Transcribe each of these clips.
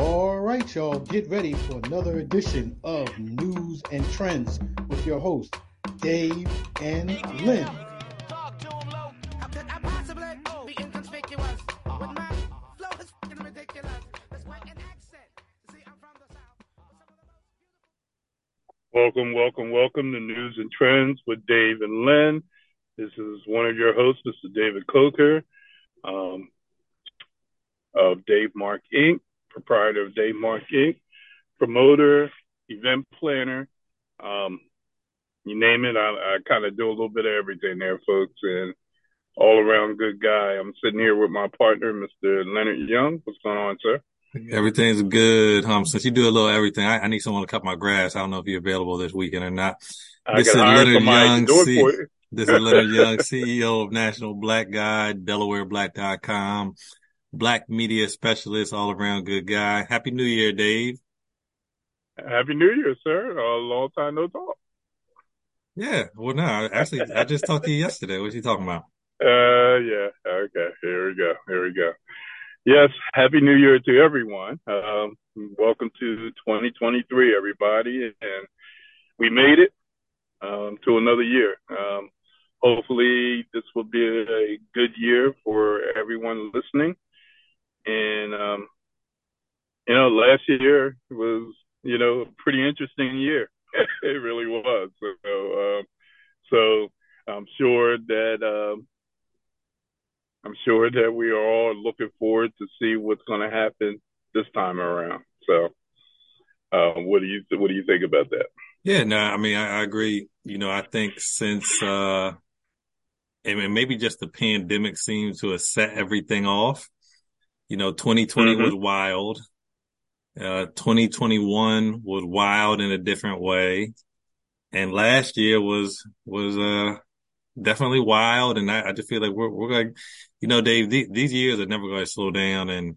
All right, y'all, get ready for another edition of Newz and Trendz with your hosts, Dave and Len. Welcome, welcome, welcome to Newz and Trendz with Dave and Len. This is one of your hosts, Mr. David Coker, um, of Dave Mark Inc proprietor of Dave Mark Inc., promoter, event planner, um, you name it. I, I kind of do a little bit of everything there, folks, and all around good guy. I'm sitting here with my partner, Mr. Leonard Young. What's going on, sir? Everything's good. Um, since you do a little everything, I, I need someone to cut my grass. I don't know if you're available this weekend or not. This is Leonard Young. C- this is Leonard Young, CEO of National Black Guide, DelawareBlack.com black media specialist, all around good guy. Happy New Year, Dave. Happy New Year, sir. A long time no talk. Yeah. Well, no, actually, I just talked to you yesterday. What are you talking about? Uh, yeah. Okay. Here we go. Here we go. Yes. Happy New Year to everyone. Um, welcome to 2023, everybody. And we made it, um, to another year. Um, hopefully this will be a good year for everyone listening. And, um, you know, last year was, you know, a pretty interesting year. it really was. So, um, so I'm sure that, um, I'm sure that we are all looking forward to see what's going to happen this time around. So, uh, what do you what do you think about that? Yeah, no, I mean, I, I agree. You know, I think since, uh, mean, maybe just the pandemic seems to have set everything off. You know, 2020 mm-hmm. was wild. Uh, 2021 was wild in a different way. And last year was, was, uh, definitely wild. And I, I just feel like we're, we're going, you know, Dave, th- these years are never going to slow down. And,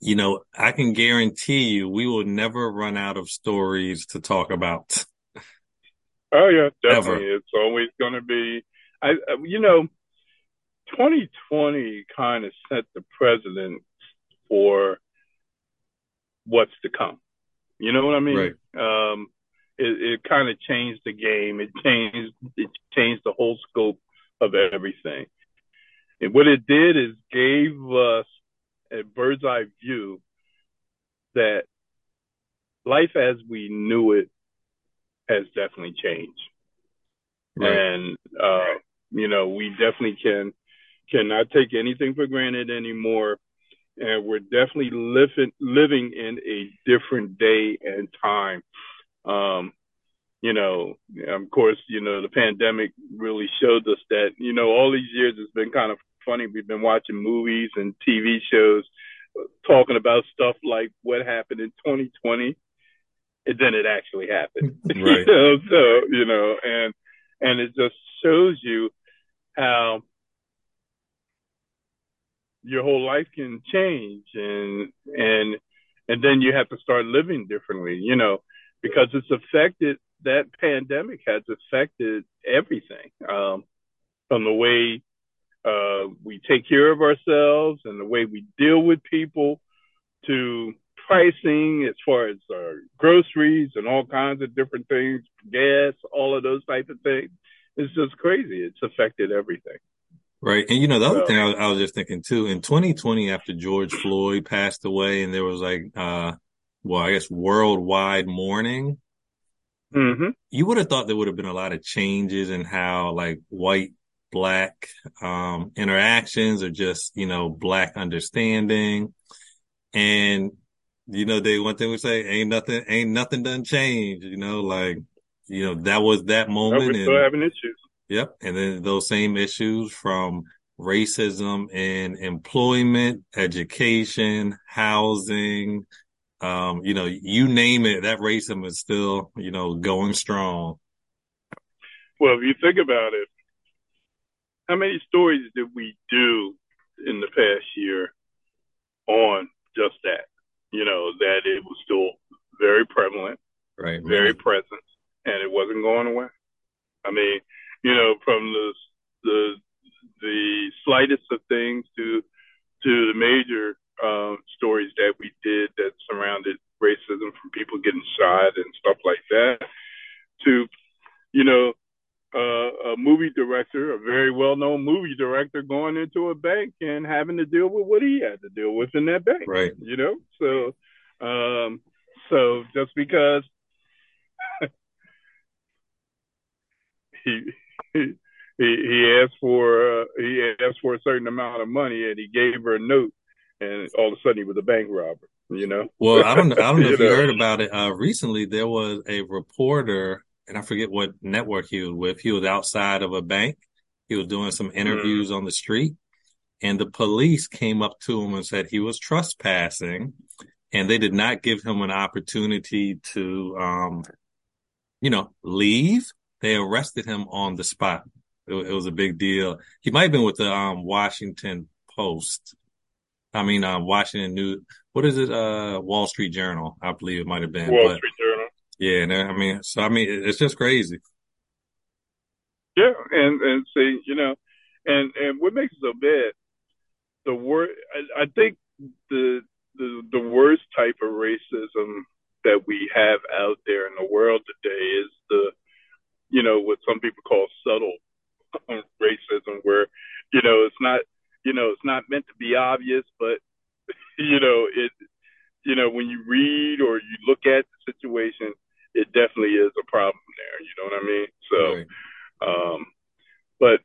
you know, I can guarantee you we will never run out of stories to talk about. Oh yeah, definitely. Ever. It's always going to be, I, you know, 2020 kind of set the precedent for what's to come. You know what I mean? Right. Um, it, it kind of changed the game. It changed it changed the whole scope of everything. And what it did is gave us a bird's eye view that life as we knew it has definitely changed. Right. And uh, you know, we definitely can cannot take anything for granted anymore. And we're definitely living living in a different day and time. Um, you know, of course, you know, the pandemic really showed us that, you know, all these years it's been kind of funny. We've been watching movies and TV shows talking about stuff like what happened in 2020 and then it actually happened. Right. you know, so, you know, and and it just shows you how your whole life can change and and and then you have to start living differently you know because it's affected that pandemic has affected everything um, from the way uh, we take care of ourselves and the way we deal with people to pricing as far as our groceries and all kinds of different things gas all of those type of things. It's just crazy. It's affected everything Right. And you know, the other so, thing I was, I was, just thinking too, in 2020, after George Floyd passed away and there was like, uh, well, I guess worldwide mourning, mm-hmm. you would have thought there would have been a lot of changes in how like white, black, um, interactions or just, you know, black understanding. And, you know, they, one thing we say, ain't nothing, ain't nothing done change, you know, like, you know, that was that moment. No, we're still and, having issues. Yep. And then those same issues from racism in employment, education, housing, um, you know, you name it, that racism is still, you know, going strong. Well, if you think about it, how many stories did we do in the past year on just that? You know, that it was still very prevalent, right, very present, and it wasn't going away. I mean, you know, from the the the slightest of things to to the major uh, stories that we did that surrounded racism, from people getting shot and stuff like that, to you know uh, a movie director, a very well-known movie director, going into a bank and having to deal with what he had to deal with in that bank. Right. You know, so um, so just because he he he asked for uh, he asked for a certain amount of money and he gave her a note and all of a sudden he was a bank robber. You know. Well, I don't I don't know if you, know? heard about it. Uh, recently, there was a reporter, and I forget what network he was with. He was outside of a bank. He was doing some interviews mm. on the street, and the police came up to him and said he was trespassing, and they did not give him an opportunity to, um, you know, leave. They arrested him on the spot. It, it was a big deal. He might have been with the um, Washington Post. I mean, um, Washington News. What is it? Uh, Wall Street Journal. I believe it might have been. Wall but, Street Journal. Yeah, I mean, so I mean, it's just crazy. Yeah, and and see, you know, and and what makes it so bad, the word I, I think the the the worst type of racism that we have out there in the world today is the, you know, what some people call subtle racism, where you know it's not you know, it's not meant to be obvious, but you know, it you know, when you read or you look at the situation, it definitely is a problem there. You know what I mean? So right. um but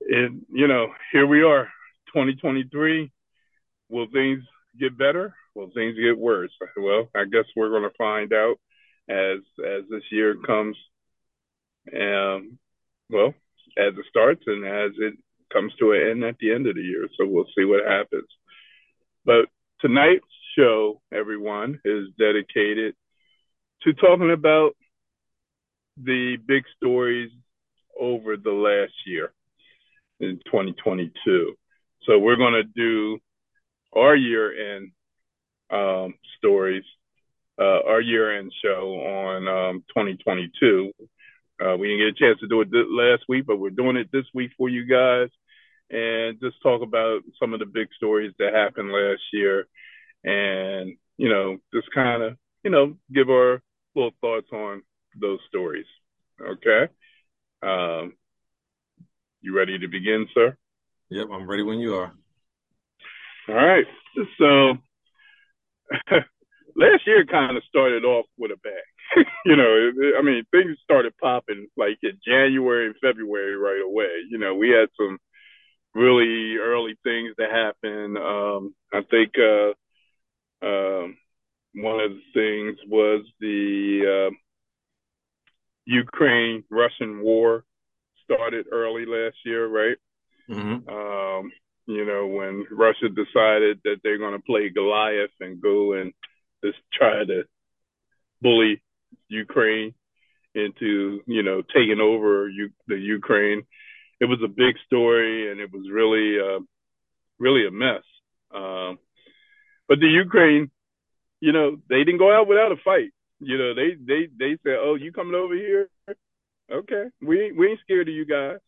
it you know, here we are, twenty twenty three. Will things get better? Will things get worse? Well, I guess we're gonna find out as as this year comes um well, as it starts and as it comes to an end at the end of the year. So we'll see what happens. But tonight's show, everyone, is dedicated to talking about the big stories over the last year in 2022. So we're going to do our year end um, stories, uh, our year end show on um, 2022. Uh, we didn't get a chance to do it last week, but we're doing it this week for you guys and just talk about some of the big stories that happened last year and, you know, just kind of, you know, give our little thoughts on those stories. Okay. Um, you ready to begin, sir? Yep, I'm ready when you are. All right. So last year kind of started off with a bang. you know, I mean, things started popping like in January and February right away. You know, we had some really early things that happened. Um, I think uh, um, one of the things was the uh, Ukraine Russian war started early last year, right? Mm-hmm. Um, you know, when Russia decided that they're going to play Goliath and go and just try to bully Ukraine into, you know, taking over U- the Ukraine it was a big story and it was really, uh, really a mess. Um, but the Ukraine, you know, they didn't go out without a fight. You know, they they they said, "Oh, you coming over here? Okay, we ain't we ain't scared of you guys."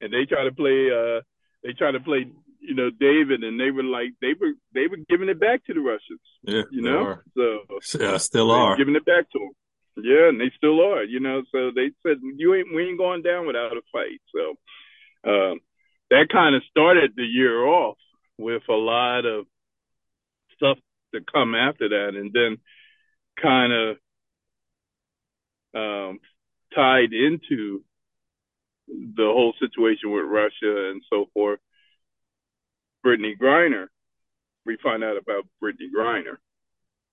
And they try to play, uh, they try to play, you know, David, and they were like, they were they were giving it back to the Russians. Yeah, you know, are. so yeah, still are giving it back to them. Yeah, and they still are. You know, so they said you ain't we ain't going down without a fight. So um, that kind of started the year off with a lot of stuff to come after that, and then kind of um, tied into the whole situation with Russia and so forth. Brittney Griner, we find out about Brittney Griner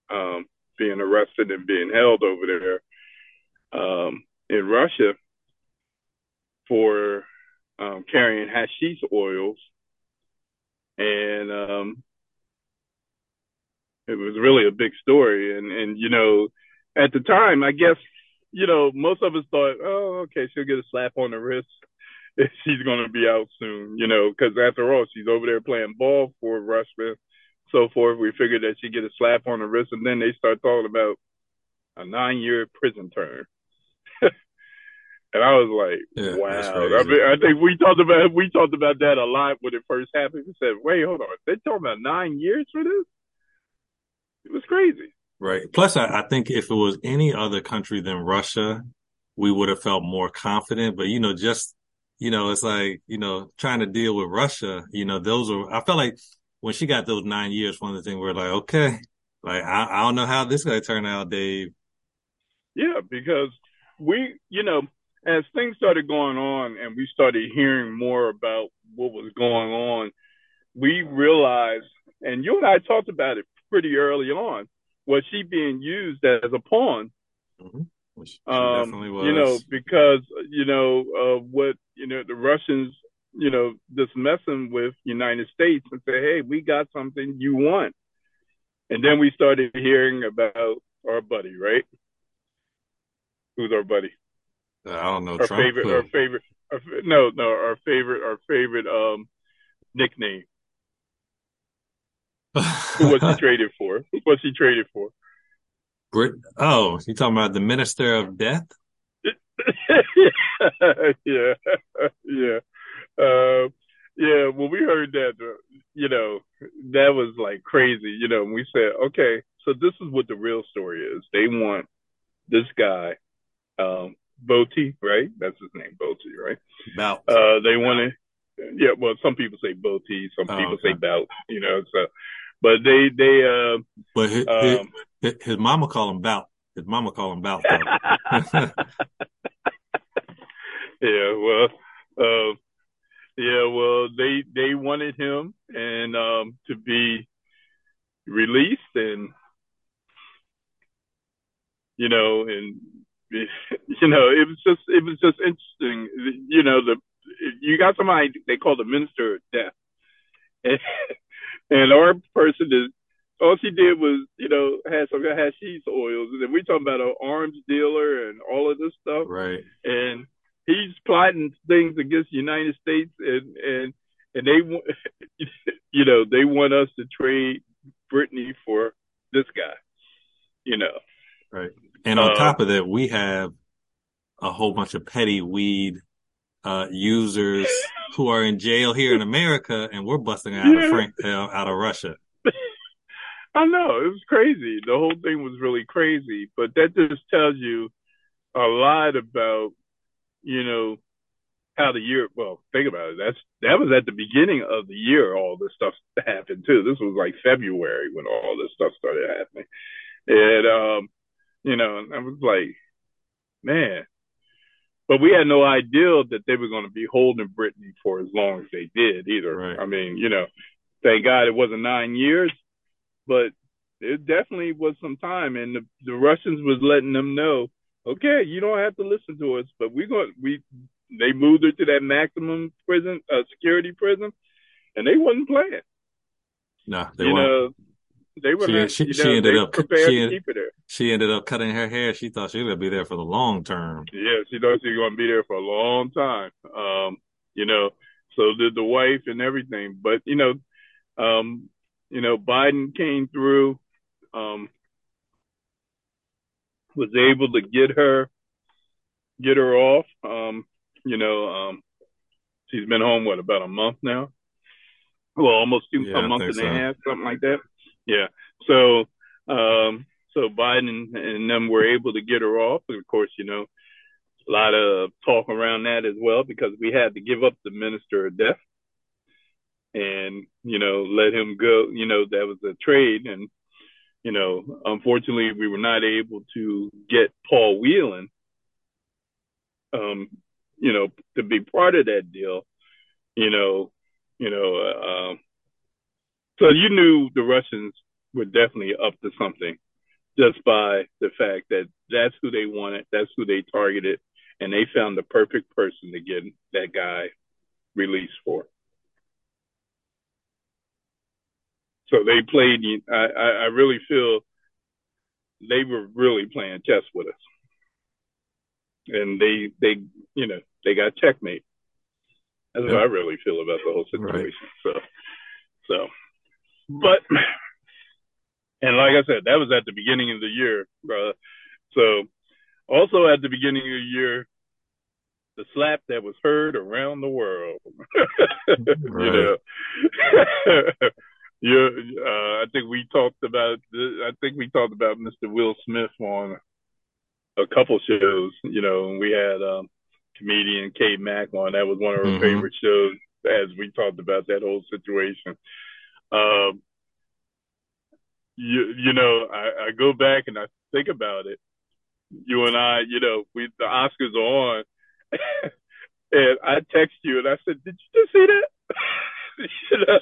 um, being arrested and being held over there um, in Russia for um, carrying hashish oils, and um, it was really a big story. And and you know, at the time, I guess you know most of us thought, oh, okay, she'll get a slap on the wrist. She's going to be out soon, you know, because after all, she's over there playing ball for Russia, so forth. We figured that she'd get a slap on the wrist, and then they start talking about a nine-year prison term. And I was like, yeah, wow. I mean, I think we talked about we talked about that a lot when it first happened. We said, wait, hold on, they're talking about nine years for this. It was crazy. Right. Plus, I, I think if it was any other country than Russia, we would have felt more confident. But you know, just you know, it's like, you know, trying to deal with Russia, you know, those are, I felt like when she got those nine years, one of the things we're like, okay, like, I, I don't know how this going to turn out, Dave. Yeah, because we, you know, as things started going on and we started hearing more about what was going on, we realized, and you and I talked about it pretty early on, was she being used as a pawn? Mm-hmm. Um, you know, because you know uh, what you know the Russians, you know, just messing with United States and say, hey, we got something you want, and then we started hearing about our buddy, right? Who's our buddy? I don't know. Our Trump, favorite, our favorite, our, no, no, our favorite, our favorite um nickname. Who was he traded for? Who was he traded for? Brit. Oh, you talking about the Minister of Death? yeah, yeah, uh, yeah. When we heard that, you know, that was like crazy. You know, we said, okay, so this is what the real story is. They want this guy, um, Botti, right? That's his name, Botti, right? Bout. Uh, they want to. Yeah, well, some people say Botti, some oh, people okay. say Bout. You know, so but they they uh. But his, um, his, his mama call him Bout. His mama call him Bout. yeah, well, uh, yeah, well, they they wanted him and um to be released and you know and you know it was just it was just interesting you know the you got somebody they call the minister of death and, and our person is all she did was, you know, had some hashish oils, and then we talking about an arms dealer and all of this stuff. Right. And he's plotting things against the United States, and and and they, want, you know, they want us to trade Brittney for this guy. You know. Right. And on uh, top of that, we have a whole bunch of petty weed uh, users who are in jail here in America, and we're busting out yeah. of Frank, uh, out of Russia. I know it was crazy. The whole thing was really crazy, but that just tells you a lot about, you know, how the year. Well, think about it. That's that was at the beginning of the year. All this stuff happened too. This was like February when all this stuff started happening, and um, you know, I was like, man, but we had no idea that they were going to be holding Brittney for as long as they did either. Right. I mean, you know, thank God it wasn't nine years, but it definitely was some time, and the, the Russians was letting them know, okay, you don't have to listen to us, but we're going. We they moved her to that maximum prison, uh, security prison, and they wasn't playing. No, they you weren't. Know, they were. She, not, she, she ended up she, she ended up cutting her hair. She thought she was gonna be there for the long term. Yeah, she thought she was gonna be there for a long time. Um, you know, so did the wife and everything. But you know, um, you know, Biden came through, um, was able to get her, get her off. Um, you know, um, she's been home what about a month now? Well, almost two, yeah, a month and so. a half, something like that. Yeah. So, um, so Biden and them were able to get her off. And of course, you know, a lot of talk around that as well because we had to give up the minister of death and, you know, let him go. You know, that was a trade. And, you know, unfortunately, we were not able to get Paul Whelan, um, you know, to be part of that deal. You know, you know, uh, so you knew the Russians were definitely up to something just by the fact that that's who they wanted, that's who they targeted, and they found the perfect person to get that guy released for. So they played. I, I really feel they were really playing chess with us, and they they you know they got checkmate. That's yeah. what I really feel about the whole situation. Right. So so but and like I said, that was at the beginning of the year, bro. So also at the beginning of the year, the slap that was heard around the world. you know. yeah, uh, I think we talked about. I think we talked about Mr. Will Smith on a couple shows. You know, and we had um, comedian Kate Mack on. That was one of her Mhm. favorite shows as we talked about that whole situation. Um, you you know, I, I go back and I think about it. You and I, you know, we the Oscars are on, and I text you and I said, "Did you just see that?" you know?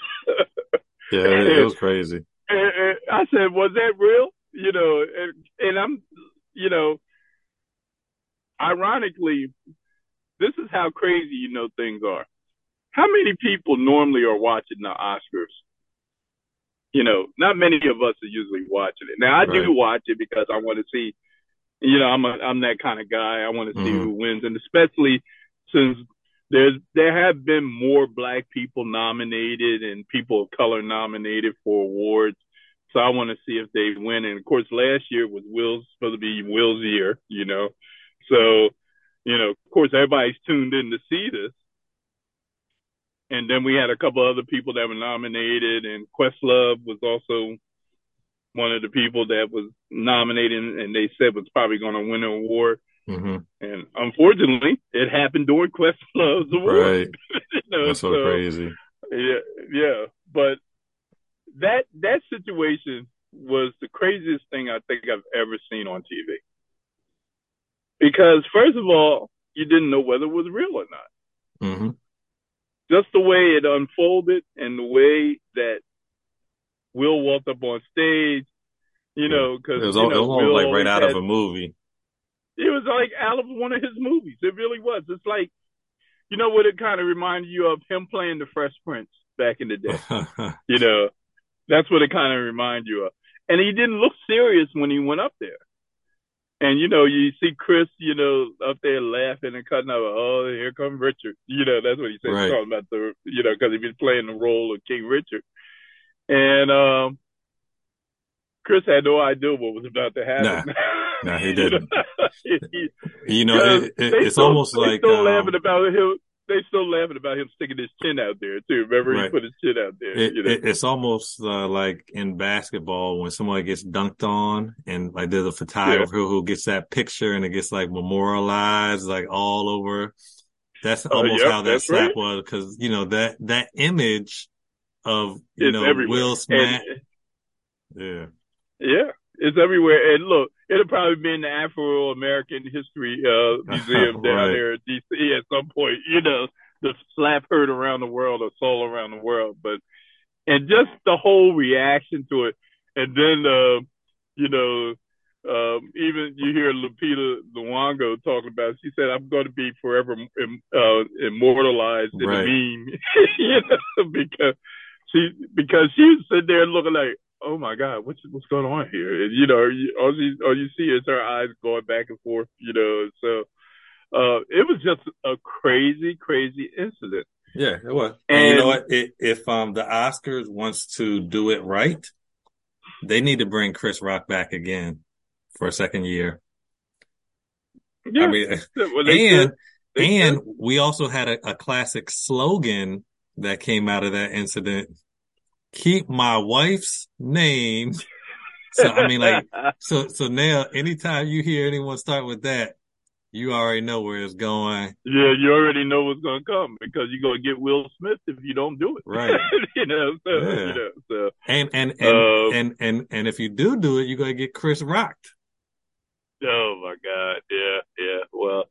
Yeah, it, was crazy. And, and I said, "Was that real?" You know, and, and I'm, you know, ironically, this is how crazy you know things are. How many people normally are watching the Oscars? You know, not many of us are usually watching it. Now I do watch it because I want to see. You know, I'm a I'm that kind of guy. I want to see Mhm. who wins, and especially since there's there have been more black people nominated and people of color nominated for awards. So I want to see if they win. And of course, last year was Will's supposed to be Will's year, you know. So, you know, of course, everybody's tuned in to see this. And then we had a couple other people that were nominated, and Questlove was also one of the people that was nominated, and they said was probably going to win an award. Hmm And unfortunately, it happened during Questlove's award. Right. you know, That's so, so- crazy. yeah, yeah. But that that situation was the craziest thing I think I've ever seen on TV. Because first of all, you didn't know whether it was real or not. hmm Just the way it unfolded and the way that Will walked up on stage, you know, because It was, you al- know, it was like right out of a movie. It was like out of one of his movies. It really was. It's like, you know what it kind of reminded you of him playing the Fresh Prince back in the day. you know, that's what it kind of reminded you of. And he didn't look serious when he went up there. And you know, you see Chris, you know, up there laughing and cutting up. Oh, here come Richard. You know, that's what he said. Right. He's talking about the, you know, because he was playing the role of King Richard. And um, Chris had no idea what was about to happen. Nah, he didn't. You know, it, it, it's still- almost like still um, laughing about him. They still laughing about him sticking his chin out there too. Remember, Right. he put his chin out there. it, you know? it, it's almost uh, like in basketball when somebody gets dunked on and like there's a photographer who gets that picture and it gets like memorialized like all over. That's Oh, almost yep, how that slap right. was because you know that that image of you It's know everywhere. Will Smith. And- yeah, Yeah, it's everywhere. And look, it'll probably be in the Afro American History uh, Museum down Right. there at DC at some point. You know, the slap heard around the world or soul around the world. But and just the whole reaction to it, and then uh, you know. Um, even you hear Lupita Nyong'o talking about. It. She said, "I'm going to be forever im- uh, immortalized in Right. a meme," you know, because she because she was sitting there looking like, oh my God, what's what's going on here? And you know, you, all you all you see is her eyes going back and forth. You know, so uh, it was just a crazy, crazy incident. yeah, it was. And, you know what? It, if um the Oscars wants to do it right, they need to bring Chris Rock back again for a second year. Yeah, I mean, well, and and we also had a, a classic slogan that came out of that incident. Keep my wife's name. So I mean, like, so so now anytime you hear anyone start with that, you already know where it's going. yeah, you already know what's going to come because you're going to get Will Smith if you don't do it. Right. you know, so Yeah. you know, so And and and Um, and and and if you do do it, you're gonna get Chris rocked. Oh my God. Yeah, yeah. Well,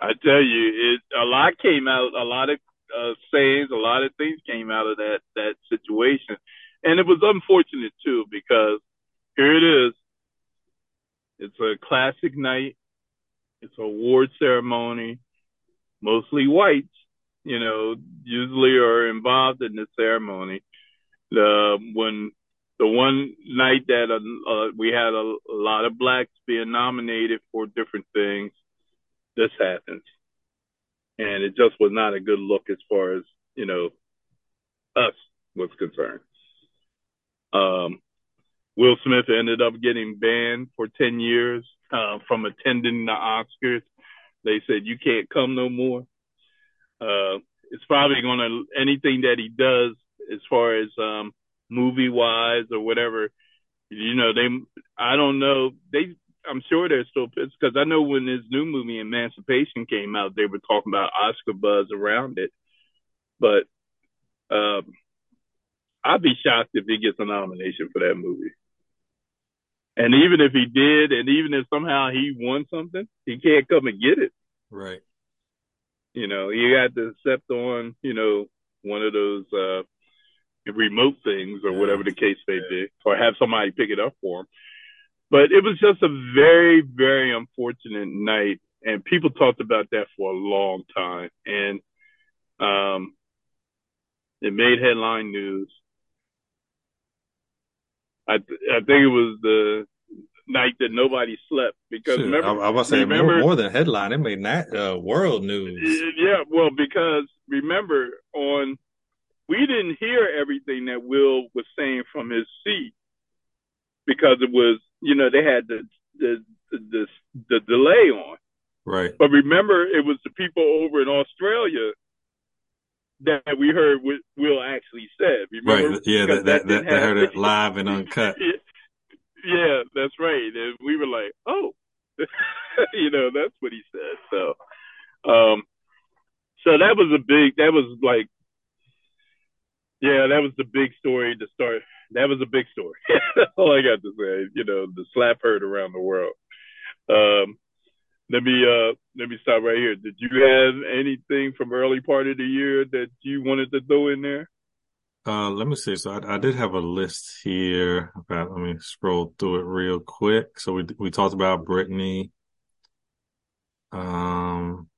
I tell you, it a lot came out, a lot of uh, sayings, a lot of things came out of that that situation, and it was unfortunate too because here it is. It's a classic night. It's an award ceremony. Mostly whites, you know, usually are involved in the ceremony. Uh, when the one night that uh, uh, we had a, a lot of blacks being nominated for different things, this happens, and it just was not a good look as far as you know us was concerned. Um, Will Smith ended up getting banned for ten years uh, from attending the Oscars. They said you can't come no more. Uh, it's probably going to anything that he does as far as um, movie wise or whatever. You know, they I don't know. They I'm sure they're still pissed because I know when his new movie Emancipation came out, they were talking about Oscar buzz around it. But um, I'd be shocked if he gets a nomination for that movie. And even if he did, and even if somehow he won something, he can't come and get it. Right. You know, he had to accept on, you know, one of those uh remote things or Yeah. whatever the case may be, or have somebody pick it up for him. But it was just a very, very unfortunate night, and people talked about that for a long time, and um, it made headline news. I th- I think it was the night that nobody slept because Shit, remember I, I was saying more, remember- more than headline. It made that uh, world news. Yeah, well, because remember on we didn't hear everything that Will was saying from his seat because it was you know they had the the the, the, the delay on. Right. But remember, it was the people over in Australia that we heard what Will actually said. Remember? Right. Yeah. Because That, that, that, heard it live and uncut. yeah, that's right. And we were like, oh, you know, that's what he said. So, um, so that was a big, that was like, yeah, that was the big story to start. That was a big story. That's all I got to say. You know, the slap heard around the world. Um, let me uh let me stop right here. Did you have anything from early part of the year that you wanted to throw in there? Uh, let me see. So I, I did have a list here. About, let me scroll through it real quick. So we we talked about Brittney. Um,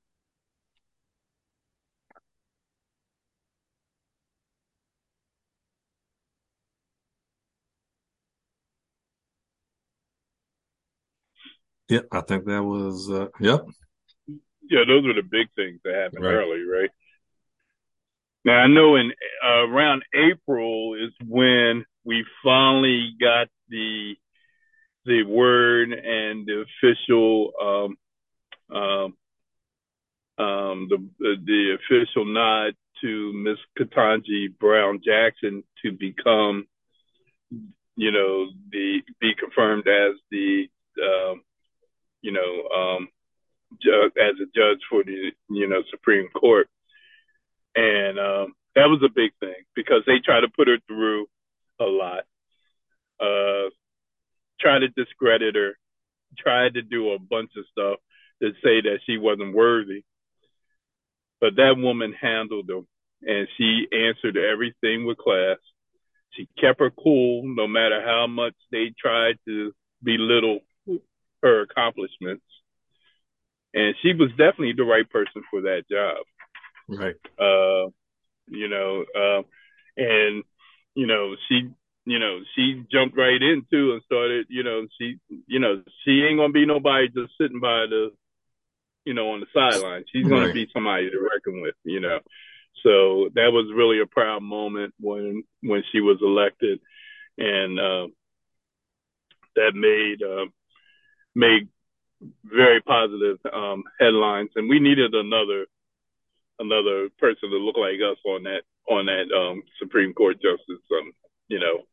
yeah, I think that was uh, yep. Yeah, those were the big things that happened Right. early, right? Now I know in uh, around April is when we finally got the the word and the official um um um the the, the official nod to Miss Ketanji Brown Jackson to become you know the be confirmed as the um you know um ju- as a judge for the you know Supreme Court, and um, that was a big thing because they tried to put her through a lot, uh, tried to discredit her, tried to do a bunch of stuff to say that she wasn't worthy, but that woman handled them, and she answered everything with class. She kept her cool no matter how much they tried to belittle her accomplishments and she was definitely the right person for that job. Right. Uh, you know, uh, and you know she, you know, she jumped right into and started. You know, she, you know, she ain't gonna be nobody just sitting by the, you know, on the sideline. She's gonna Right. be somebody to reckon with. You know, so that was really a proud moment when when she was elected, and uh, that made uh, made very positive um, headlines, and we needed another another person to look like us on that on that um, Supreme Court justice, um, you know,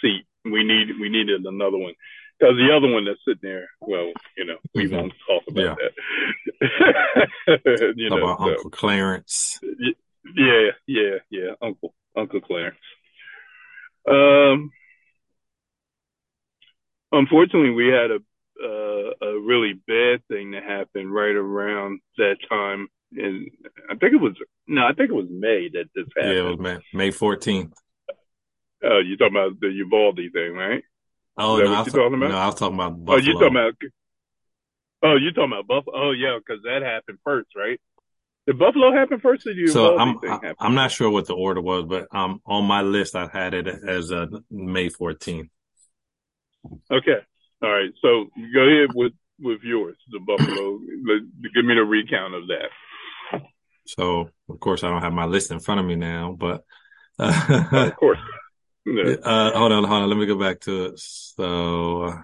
seat. We need we needed another one because the other one that's sitting there, well, you know, we Mhm. won't talk about that. you Talk know, about so, Uncle Clarence. yeah, yeah, yeah, Uncle Uncle Clarence. Um, unfortunately, we had a uh, a really bad thing that happened right around that time, and I think it was no, I think it was May that this Yeah, happened. it was May, May 14th. Oh, you talking about the Uvalde thing, right? Oh, no, I was, talking about? no, I was talking about Oh, Buffalo. you talking about? Oh, you talking about Buffalo? Oh, yeah, because that happened first, right? Did Buffalo happen first, or the so I'm thing I, happen? I'm not sure what the order was, but um on my list I had it as uh, May 14th. Okay, all right. So go ahead with with yours, the Buffalo. Give me the recount of that. So of course I don't have my list in front of me now, but Oh, uh, of course. Yeah. uh hold on, hold on, let me go back to it. So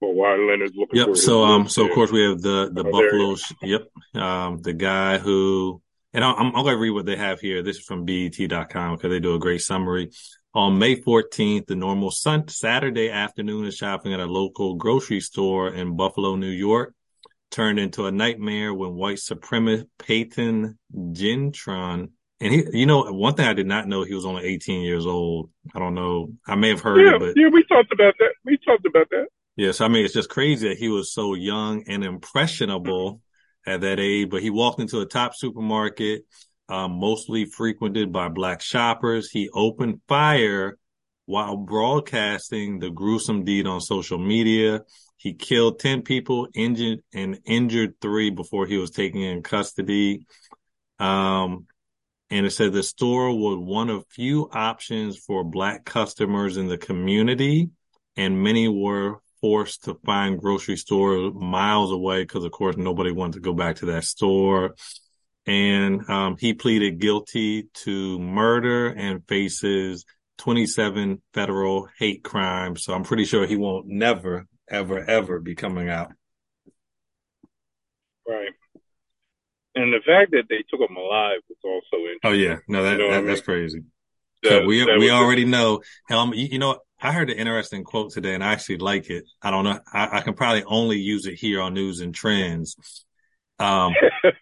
Well, while Leonard's looking for Yep. So, um, so of course we have the, the Oh, Buffalo. Yep. Um, the guy who, and I'm, I'm going to read what they have here. This is from BET.com because they do a great summary. On May 14th, the normal sun- Saturday afternoon of shopping at a local grocery store in Buffalo, New York, turned into a nightmare when white supremacist Payton Gendron and he, you know, one thing I did not know he was only 18 years old. I don't know. I may have heard yeah, it, but yeah, we talked about that. We talked about that. Yes, I mean it's just crazy that he was so young and impressionable at that age. But he walked into a top supermarket, um, mostly frequented by black shoppers. He opened fire while broadcasting the gruesome deed on social media. He killed 10 people, injured and injured three before he was taken in custody. Um, and it said the store was one of few options for black customers in the community and many were forced to find grocery stores miles away because of course nobody wanted to go back to that store and um, he pleaded guilty to murder and faces 27 federal hate crimes so i'm pretty sure he won't never ever ever be coming out right and the fact that they took him alive was also interesting. Oh yeah, no, that, you know that that's mean? crazy. That, we we already know. You, you, know, I heard an interesting quote today, and I actually like it. I don't know. I, I can probably only use it here on Newz and Trendz. Um,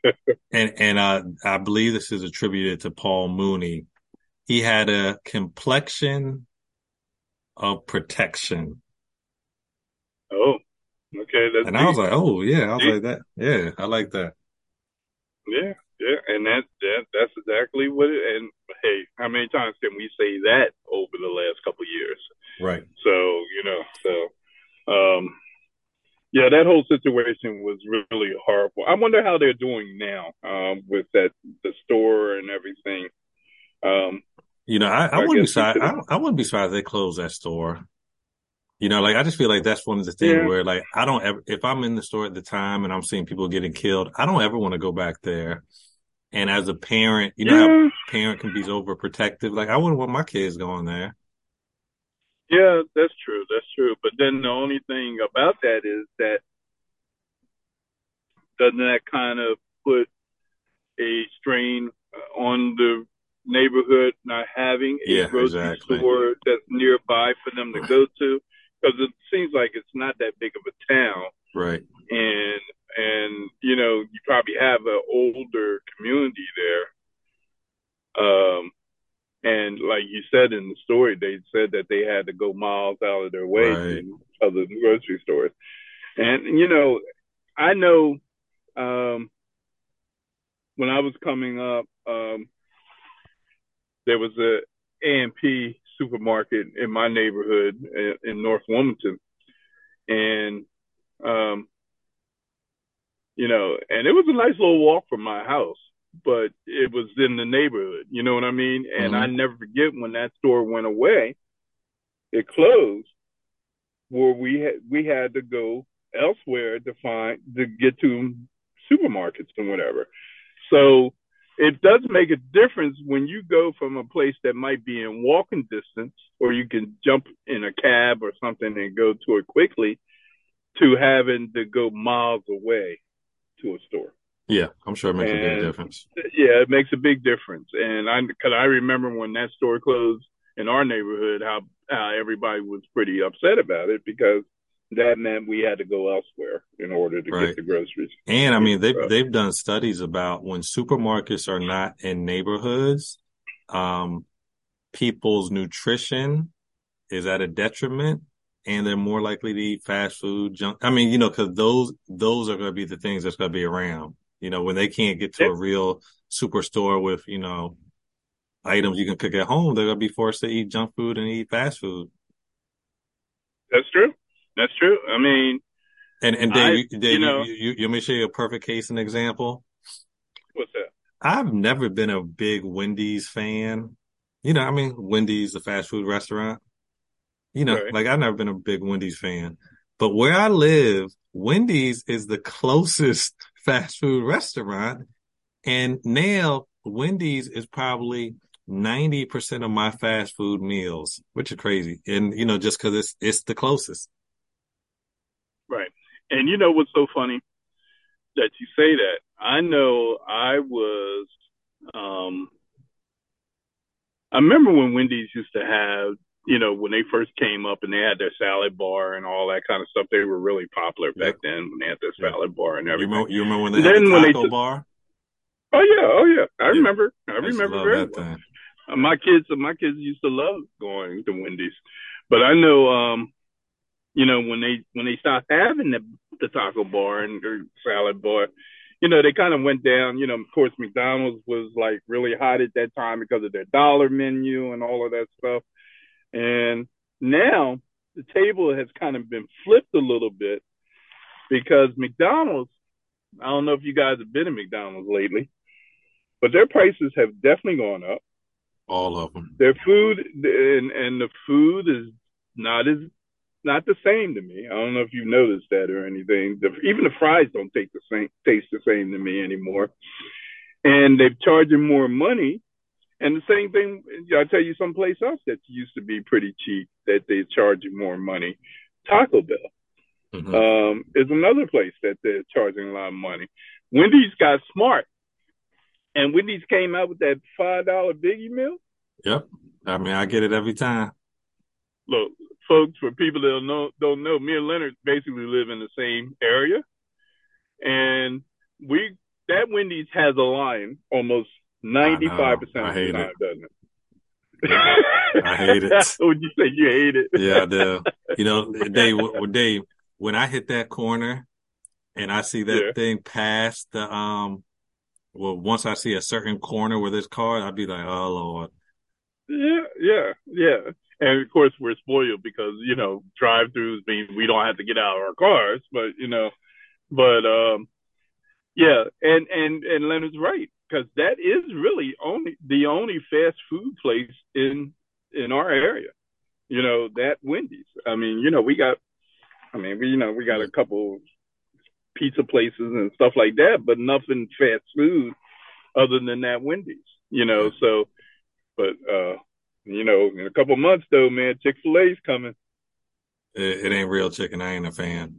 and and uh, I believe this is attributed to Paul Mooney. He had a complexion of protection. Oh, okay. and deep. I was like, oh yeah, I was deep. like that. Yeah, I like that. Yeah, yeah, and that that that's exactly what it. And hey, how many times can we say that over the last couple years? Right. So you know, so um, yeah, that whole situation was really horrible. I wonder how they're doing now um, with that the store and everything. Um, you know, I, I, I wouldn't be surprised. I, I wouldn't be surprised they close that store. You know, like I just feel like that's one of the things yeah. where like I don't ever if I'm in the store at the time and I'm seeing people getting killed, I don't ever want to go back there. And as a parent, you know yeah. how parent can be overprotective. Like I wouldn't want my kids going there. Yeah, that's true. That's true. But then the only thing about that is that doesn't that kind of put a strain on the neighborhood not having a yeah, grocery exactly. store that's nearby for them to go to? because it seems like it's not that big of a town. Right. And and you know you probably have an older community there. Um, and like you said in the story, they said that they had to go miles out of their way right. to other grocery stores. And you know, I know um, when I was coming up, um, there was a A&P supermarket in my neighborhood in North Wilmington, and um, you know, and it was a nice little walk from my house, but it was in the neighborhood. You know what I mean? And mm-hmm. I never forget when that store went away. It closed, where we had we had to go elsewhere to find to get to supermarkets and whatever. So it does make a difference when you go from a place that might be in walking distance or you can jump in a cab or something and go to it quickly to having to go miles away to a store. Yeah, I'm sure it makes and, a big difference. Yeah, it makes a big difference. And I, cause I remember when that store closed in our neighborhood, how, how everybody was pretty upset about it because that meant we had to go elsewhere in order to right. get the groceries. And I mean, they've they've done studies about when supermarkets are not in neighborhoods, um, people's nutrition is at a detriment, and they're more likely to eat fast food, junk. I mean, you know, because those those are going to be the things that's going to be around. You know, when they can't get to a real superstore with you know items you can cook at home, they're going to be forced to eat junk food and eat fast food. That's true. That's true. I mean, and and Dave, I, Dave you, know, you, you, you, let me show you a perfect case and example. What's that? I've never been a big Wendy's fan. You know, I mean, Wendy's, a fast food restaurant. You know, right. like I've never been a big Wendy's fan. But where I live, Wendy's is the closest fast food restaurant. And now Wendy's is probably 90% of my fast food meals, which is crazy. And, you know, just cause it's, it's the closest. Right. And you know what's so funny that you say that? I know I was, um, I remember when Wendy's used to have, you know, when they first came up and they had their salad bar and all that kind of stuff. They were really popular back yeah. then when they had their salad yeah. bar and everything. You remember, you remember when they had the taco they, bar? Oh yeah, oh yeah. I yeah. remember. I, I remember very well. Thing. Uh, my kids, my kids used to love going to Wendy's, but I know, um, you know, when they when they stopped having the the taco bar and or salad bar, you know, they kind of went down. You know, of course, McDonald's was like really hot at that time because of their dollar menu and all of that stuff. And now the table has kind of been flipped a little bit because McDonald's. I don't know if you guys have been to McDonald's lately, but their prices have definitely gone up. All of them. Their food and and the food is not as not the same to me. I don't know if you've noticed that or anything. The, even the fries don't take the same taste the same to me anymore. And they're charging more money. And the same thing, I tell you, someplace else that used to be pretty cheap that they're charging more money. Taco Bell mm-hmm. um, is another place that they're charging a lot of money. Wendy's got smart and Wendy's came out with that five dollar biggie meal. Yep. I mean, I get it every time. Look, folks, for people that don't know, don't know, me and Leonard basically live in the same area, and we that Wendy's has a line almost ninety five percent of the time, it. doesn't it? I hate it. Would you say you hate it? yeah, I do. You know, Dave, Dave, when I hit that corner and I see that yeah. thing past the um well, once I see a certain corner with this car, I'd be like, oh Lord. Yeah, yeah, yeah. And of course, we're spoiled because you know drive-throughs mean we don't have to get out of our cars, but you know, but um, yeah, and and and Leonard's right because that is really only the only fast food place in in our area. You know that Wendy's. I mean, you know, we got. I mean, we you know we got a couple pizza places and stuff like that, but nothing fast food other than that Wendy's, you know. So, but uh, you know, in a couple months though, man, Chick Fil A's coming. It, it, ain't real chicken. I ain't a fan.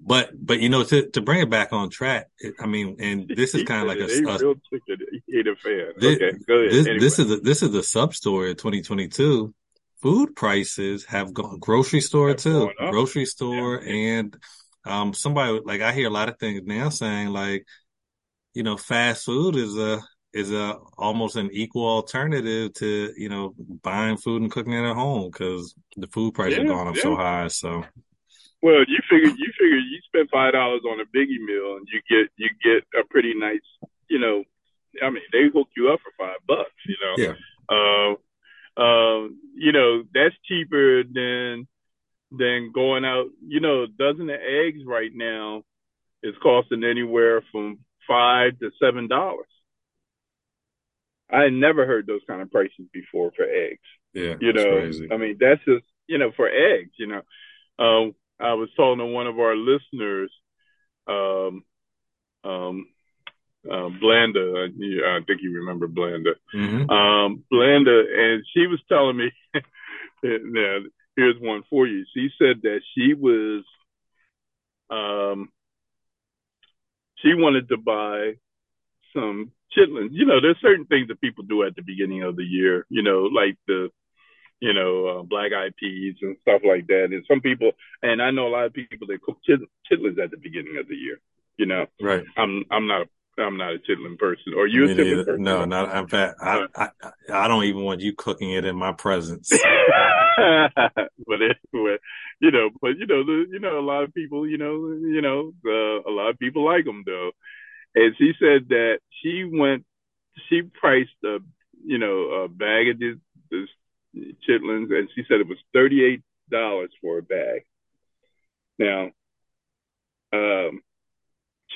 But but you know to to bring it back on track. It, I mean, and this is kind of like a, a real chicken. He ain't a fan. This, okay, go ahead. This, anyway. this is the, this is the sub story of 2022. Food prices have gone grocery store have too, grocery store yeah. and um, somebody like I hear a lot of things now saying like, you know, fast food is a is a almost an equal alternative to you know buying food and cooking it at home because the food prices yeah, have gone up yeah. so high. So, well, you figure you figure you spend five dollars on a biggie meal and you get you get a pretty nice, you know, I mean they hook you up for five bucks, you know. Yeah. Uh, you know that's cheaper than than going out. You know, a dozen of eggs right now is costing anywhere from five to seven dollars. I had never heard those kind of prices before for eggs. Yeah, you know, crazy. I mean, that's just you know for eggs. You know, um, I was talking to one of our listeners, um, um, uh, Blanda. I think you remember Blanda. Mm-hmm. Um, Blanda, and she was telling me. now, here's one for you. She said that she was, um, she wanted to buy some chitlins. You know, there's certain things that people do at the beginning of the year. You know, like the, you know, uh, black eyed peas and stuff like that. And some people, and I know a lot of people that cook chit- chitlins at the beginning of the year. You know, right? I'm I'm not a I'm not a chitlin person. Or you a chitlin person? No, not. In fact, I, I I don't even want you cooking it in my presence. but anyway, you know, but you know, the, you know, a lot of people, you know, you know, uh, a lot of people like them though. And she said that she went, she priced a, you know, a bag of this, this chitlins, and she said it was thirty eight dollars for a bag. Now, um,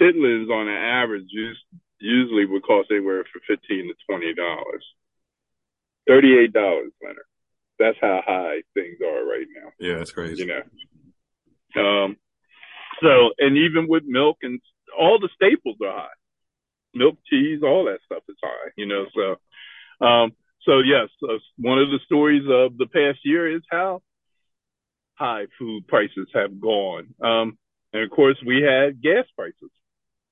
chitlins on an average just usually would cost anywhere from fifteen to twenty dollars. Thirty eight dollars, Leonard. That's how high things are right now. Yeah, that's crazy. You know. Um. So, and even with milk and all the staples are high. Milk, cheese, all that stuff is high. You know. So, um. So yes, uh, one of the stories of the past year is how high food prices have gone. Um, and of course, we had gas prices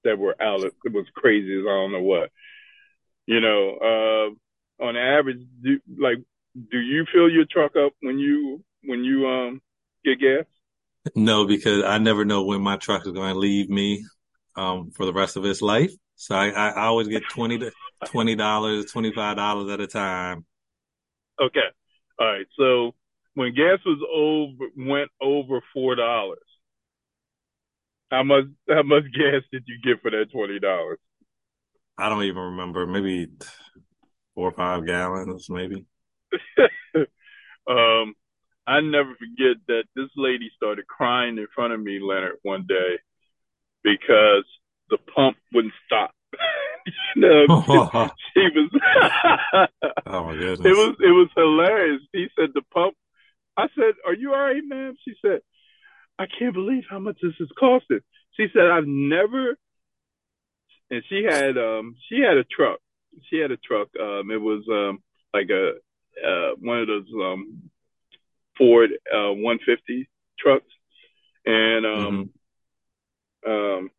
that were out. It was crazy as I don't know what. You know, uh, on average, do, like, do you fill your truck up when you when you um get gas? No, because I never know when my truck is going to leave me um for the rest of his life. So I, I, always get twenty to twenty dollars, twenty five dollars at a time. Okay, all right. So when gas was over went over four dollars, how much how much gas did you get for that twenty dollars? I don't even remember. Maybe four or five gallons, maybe. um, I never forget that this lady started crying in front of me, Leonard, one day because the pump wouldn't stop. you know, she was. oh my goodness! It was it was hilarious. He said the pump. I said, "Are you all right, ma'am?" She said, "I can't believe how much this is costing." She said, "I've never." And she had um she had a truck. She had a truck. Um, it was um like a uh one of those um Ford uh 150 trucks, and um mm-hmm. Um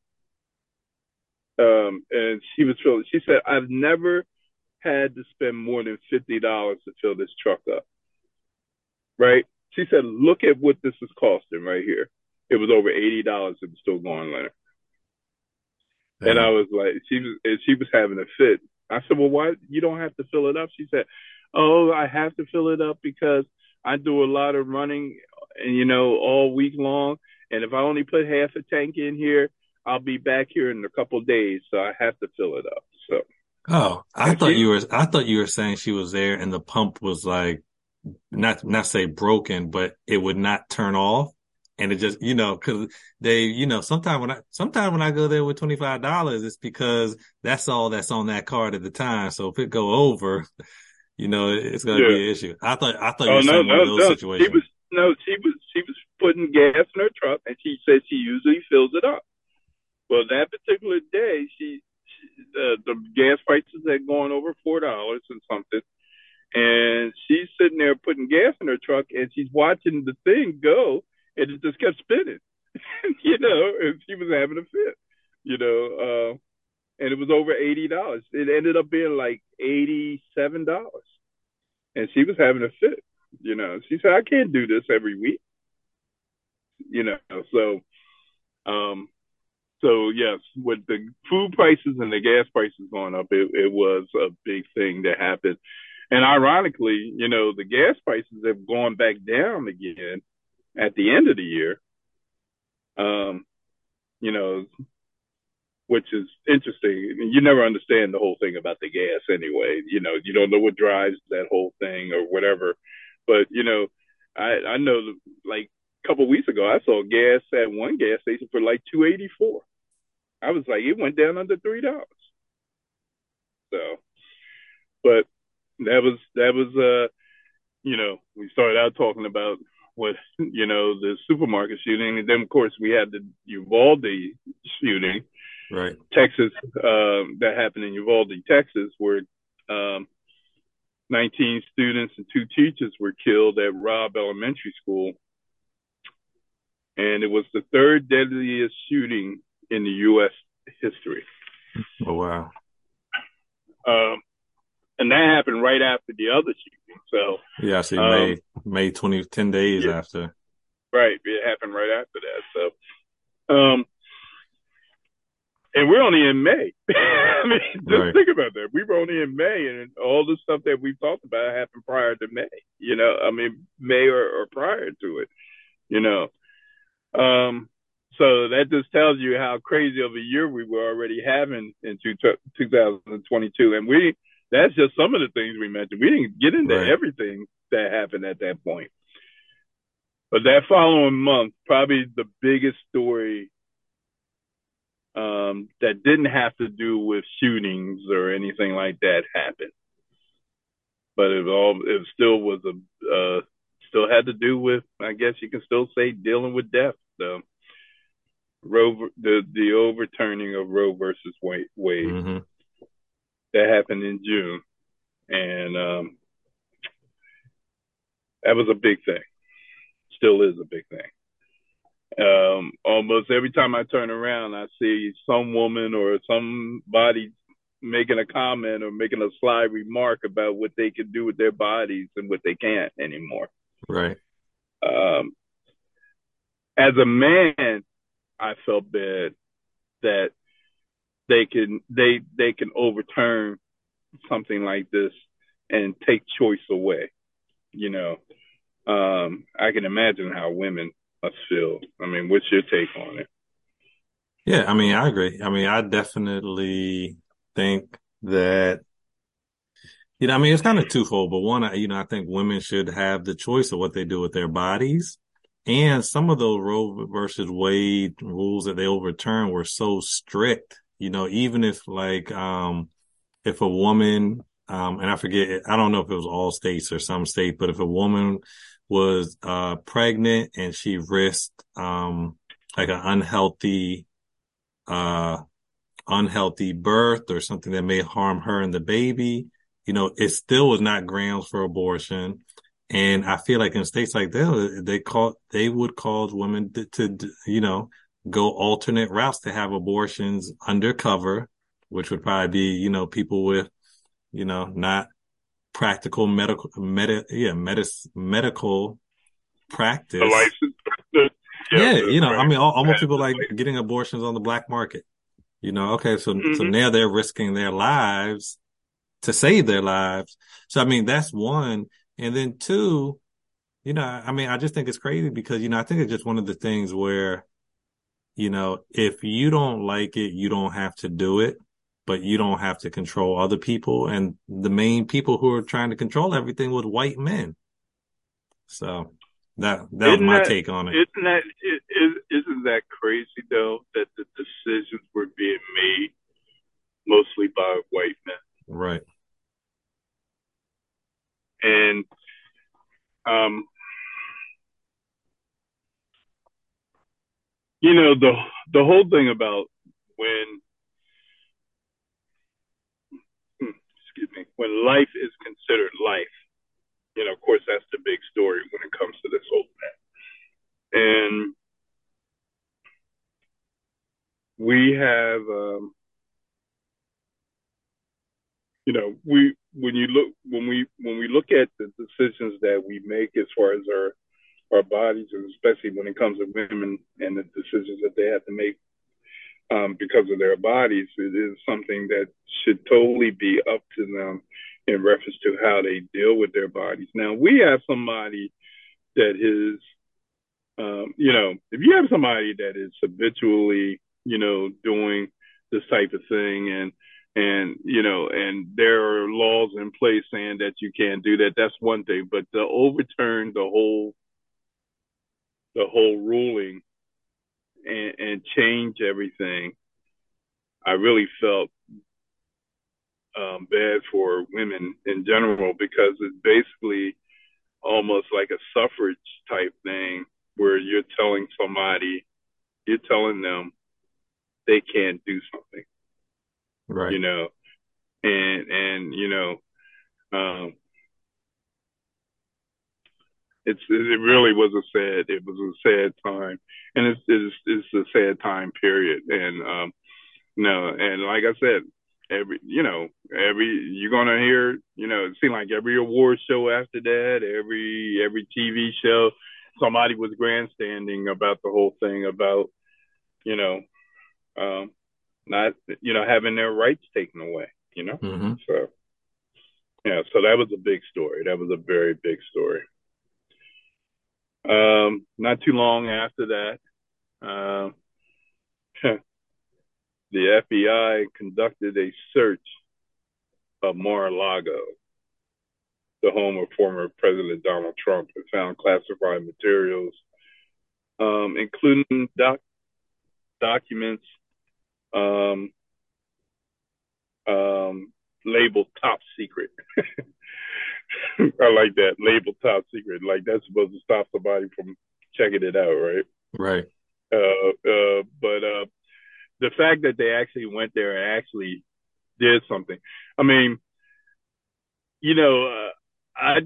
um, and she was filling. She said, "I've never had to spend more than fifty dollars to fill this truck up." Right? She said, "Look at what this is costing right here. It was over eighty dollars. It was still going, Leonard." And I was like, she was, and she was having a fit. I said, "Well, why you don't have to fill it up?" She said, "Oh, I have to fill it up because I do a lot of running, and you know, all week long. And if I only put half a tank in here, I'll be back here in a couple days, so I have to fill it up. So. Oh, I thought you were. I thought you were saying she was there, and the pump was like, not not say broken, but it would not turn off, and it just you know because they you know sometimes when I sometimes when I go there with twenty five dollars, it's because that's all that's on that card at the time. So if it go over, you know it's going to yeah. be an issue. I thought I thought oh, you were no, saying no, one of those no. situations. She was no, she was she was putting gas in her truck, and she says she usually fills it up. Well, that particular day, she, she uh, the gas prices had gone over four dollars and something, and she's sitting there putting gas in her truck, and she's watching the thing go, and it just kept spinning, you know, and she was having a fit, you know, uh, and it was over eighty dollars. It ended up being like eighty-seven dollars, and she was having a fit, you know. She said, "I can't do this every week," you know. So, um, so yes, with the food prices and the gas prices going up, it, it was a big thing that happened. And ironically, you know, the gas prices have gone back down again at the end of the year. Um, you know, which is interesting. You never understand the whole thing about the gas anyway. You know, you don't know what drives that whole thing or whatever. But you know, I I know like a couple of weeks ago I saw gas at one gas station for like two eighty four. I was like, it went down under three dollars. So, but that was that was uh, you know, we started out talking about what you know the supermarket shooting, and then of course we had the Uvalde shooting, right? Texas, um, that happened in Uvalde, Texas, where um, 19 students and two teachers were killed at Robb Elementary School, and it was the third deadliest shooting in the U.S. history. Oh wow! Um, and that happened right after the other shooting. So yeah, I see. Um, May May 20, 10 days yeah, after. Right, it happened right after that. So, um, and we're only in May. I mean, just right. think about that. We were only in May, and all the stuff that we talked about happened prior to May. You know, I mean, May or, or prior to it. You know, um, so that just tells you how crazy of a year we were already having in two, 2022. And we, that's just some of the things we mentioned. We didn't get into right. everything that happened at that point. But that following month, probably the biggest story um, that didn't have to do with shootings or anything like that happened. But it all it still was a uh, still had to do with I guess you can still say dealing with death. So Roe the the overturning of Roe versus Wade, mm-hmm. that happened in June, and um, that was a big thing. Still is a big thing. Um, almost every time I turn around, I see some woman or somebody making a comment or making a sly remark about what they can do with their bodies and what they can't anymore. Right. Um, as a man, I felt bad that they can they they can overturn something like this and take choice away. You know, um, I can imagine how women must feel. I mean, what's your take on it? Yeah, I mean, I agree. I mean, I definitely think that, you know, I mean, it's kind of twofold, but one, you know, I think women should have the choice of what they do with their bodies. And some of those Roe versus Wade rules that they overturned were so strict, you know, even if like, um, if a woman, um, and I forget, I don't know if it was all states or some state, but if a woman was, uh, pregnant and she risked, um, like an unhealthy, uh, unhealthy birth or something that may harm her and the baby, you know, it still was not grounds for abortion. And I feel like in states like that, they call, they would cause women to, to, you know, go alternate routes to have abortions undercover, which would probably be, you know, people with, you know, not practical medical, med, yeah, medis, medical practice. yeah, yeah, you know, I mean, almost people like getting abortions on the black market. You know, okay, so mm-hmm. so now they're risking their lives to save their lives. So I mean, that's one. And then two, you know, I mean, I just think it's crazy because, you know, I think it's just one of the things where, you know, if you don't like it, you don't have to do it, but you don't have to control other people. And the main people who are trying to control everything was white men. So that that isn't was my that, take on it. Isn't that is, isn't that crazy though that the decisions were being made mostly by white men? Right. And um, you know the the whole thing about when hmm, excuse me when life is considered life you know, of course, that's the big story when it comes to this whole. And we have, um, you know, we when you look when we when we look at the decisions that we make as far as our our bodies, and especially when it comes to women and the decisions that they have to make um, because of their bodies, it is something that should totally be up to them in reference to how they deal with their bodies. Now, we have somebody that is, um, you know, if you have somebody that is habitually, you know, doing this type of thing and, and, you know, and there are laws in place saying that you can't do that, that's one thing. But to overturn the whole, the whole ruling and, and change everything, I really felt um, bad for women in general because it's basically almost like a suffrage type thing where you're telling somebody, you're telling them they can't do something, right? You know, and and you know, um, it's it really was a sad it was a sad time, and it's it's, it's a sad time period, and um, no, and like I said, every you know every you're gonna hear you know it seemed like every award show after that every every tv show somebody was grandstanding about the whole thing about you know um not you know having their rights taken away you know? Mm-hmm. so yeah so that was a big story. That was a very big story. Um not too long after that um the FBI conducted a search of Mar-a-Lago, the home of former President Donald Trump, and found classified materials, um, including doc- documents um, um, labeled top secret. I like that labeled top secret. Like that's supposed to stop somebody from checking it out, right? Right. Uh, uh, but uh, the fact that they actually went there and actually did something. I mean, you know, uh, I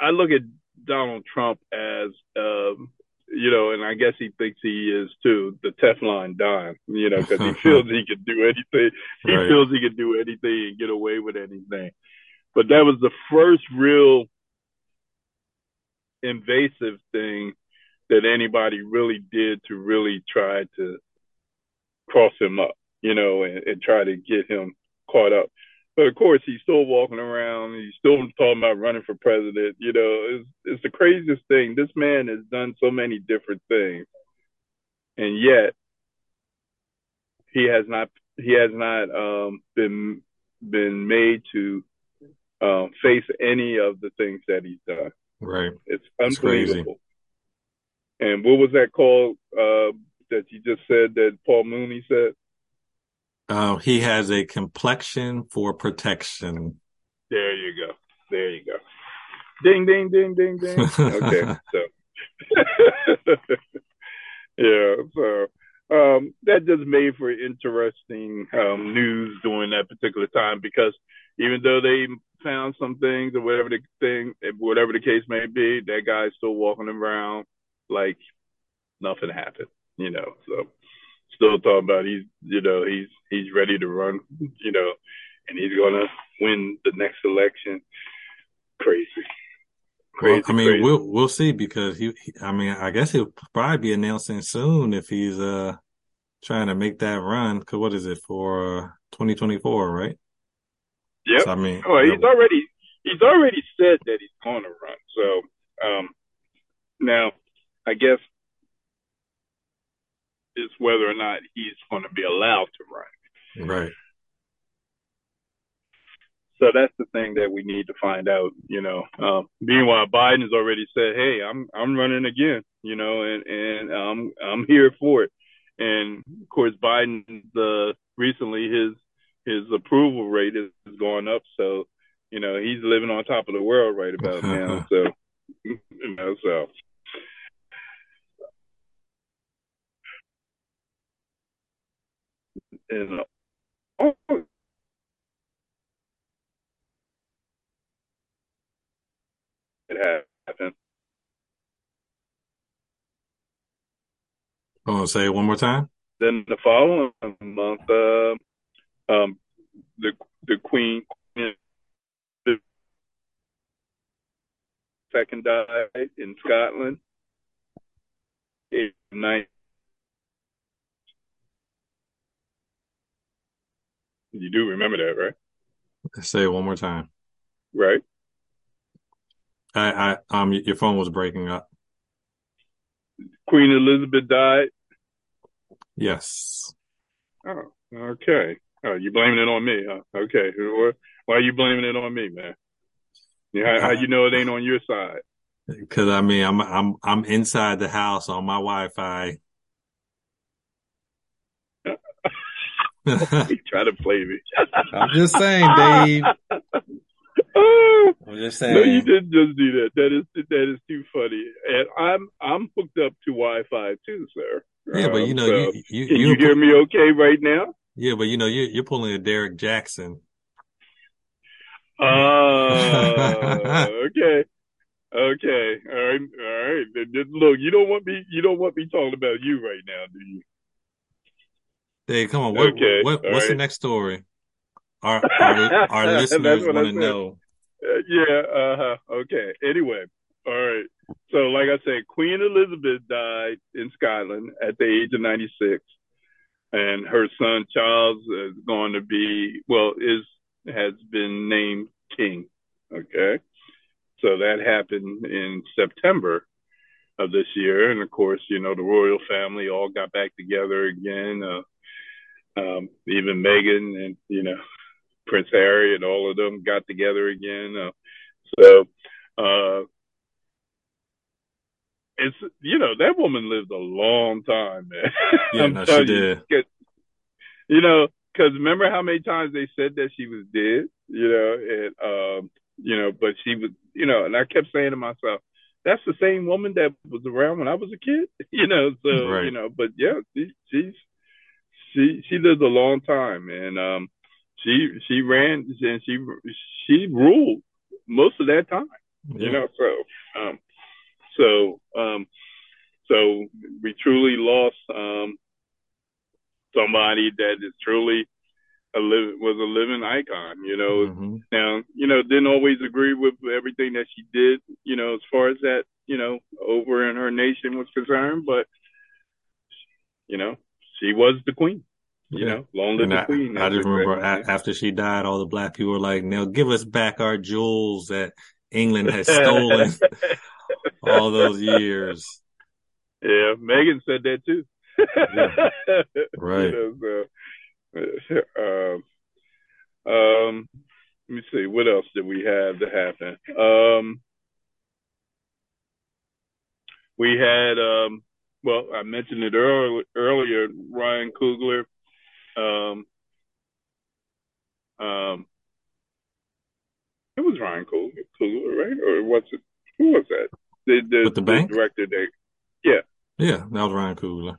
I look at Donald Trump as um, you know, and I guess he thinks he is too, the Teflon Don, you know, because he feels he can do anything. He right. feels he can do anything and get away with anything. But that was the first real invasive thing that anybody really did to really try to cross him up, you know, and, and try to get him caught up. But of course, he's still walking around. He's still talking about running for president. You know, it's, it's the craziest thing. This man has done so many different things, and yet he has not he has not um, been been made to um, face any of the things that he's done. Right. It's unbelievable. and what was that called uh, that you just said that Paul Mooney said? Uh, he has a complexion for protection. There you go. There you go. Ding, ding, ding, ding, ding. Okay. so, yeah. So, um, that just made for interesting um, news during that particular time because even though they found some things or whatever the thing, whatever the case may be, that guy's still walking around like nothing happened, you know. So still talking about he's you know he's he's ready to run you know and he's gonna win the next election crazy Crazy, well, I mean, crazy. we'll we'll see because he, he, I mean, I guess he'll probably be announcing soon if he's uh trying to make that run. Cause what is it for uh, 2024, right? Yeah. So, I mean, oh, he's already he's already said that he's going to run. So um now, I guess whether or not he's going to be allowed to run. Right. So that's the thing that we need to find out. You know, um, meanwhile, Biden has already said, "Hey, I'm I'm running again." You know, and and I'm I'm here for it. And of course, Biden the recently his his approval rate is going up. So, you know, he's living on top of the world right about now. So, you know, so and oh, it happened. to say it one more time. Then the following month, uh, um, the the Queen the second died in Scotland. In You do remember that, right? Say it one more time. Right. I, I, um, your phone was breaking up. Queen Elizabeth died. Yes. Oh, okay. Oh, you blaming it on me, huh? Okay. Why are you blaming it on me, man? How, how you know it ain't on your side? Because I mean, I'm I'm I'm inside the house on my Wi-Fi, he tried to play me. I'm just saying, Dave. I'm just saying. No, you didn't just do that. That is that is too funny. And I'm I'm hooked up to Wi-Fi too, sir. Yeah, but you know, so, you, you, can you hear me okay right now? Yeah, but you know, you you're pulling a Derek Jackson. Uh, okay. Okay. All right. All right. Look, you don't want me. You don't want me talking about you right now, do you? Hey, come on. What, okay. What, what's right. the next story? Our our, our listeners want to know. Uh, yeah. Uh huh. Okay. Anyway. All right. So, like I said, Queen Elizabeth died in Scotland at the age of 96, and her son Charles is going to be well is has been named king. Okay. So that happened in September of this year, and of course, you know the royal family all got back together again. Uh, um, even Meghan and you know Prince Harry and all of them got together again. Uh, so uh, it's you know that woman lived a long time, man. Yeah, no, she did. You know, because remember how many times they said that she was dead, you know, and um, you know, but she was, you know, and I kept saying to myself, that's the same woman that was around when I was a kid, you know. So right. you know, but yeah, she, she's she she lived a long time, and um, she she ran and she she ruled most of that time. Yeah. You know, so um, so um, so we truly lost um, somebody that is truly a live, was a living icon. You know, mm-hmm. now you know didn't always agree with everything that she did. You know, as far as that you know over in her nation was concerned, but you know she was the queen. You Yeah. know, long live the I, queen. I just remember after she died, all the black people were like, "Now give us back our jewels that England has stolen all those years." Yeah, Meghan said that too. Right. You know, so, um, um, let me see, what else did we have to happen? Um, we had, um, well, I mentioned it earlier, earlier Ryan Coogler. Um, um, it was Ryan Coogler, right? Or was it, who was that? The, the, With the bank? director that Yeah, Yeah, that was Ryan Coogler.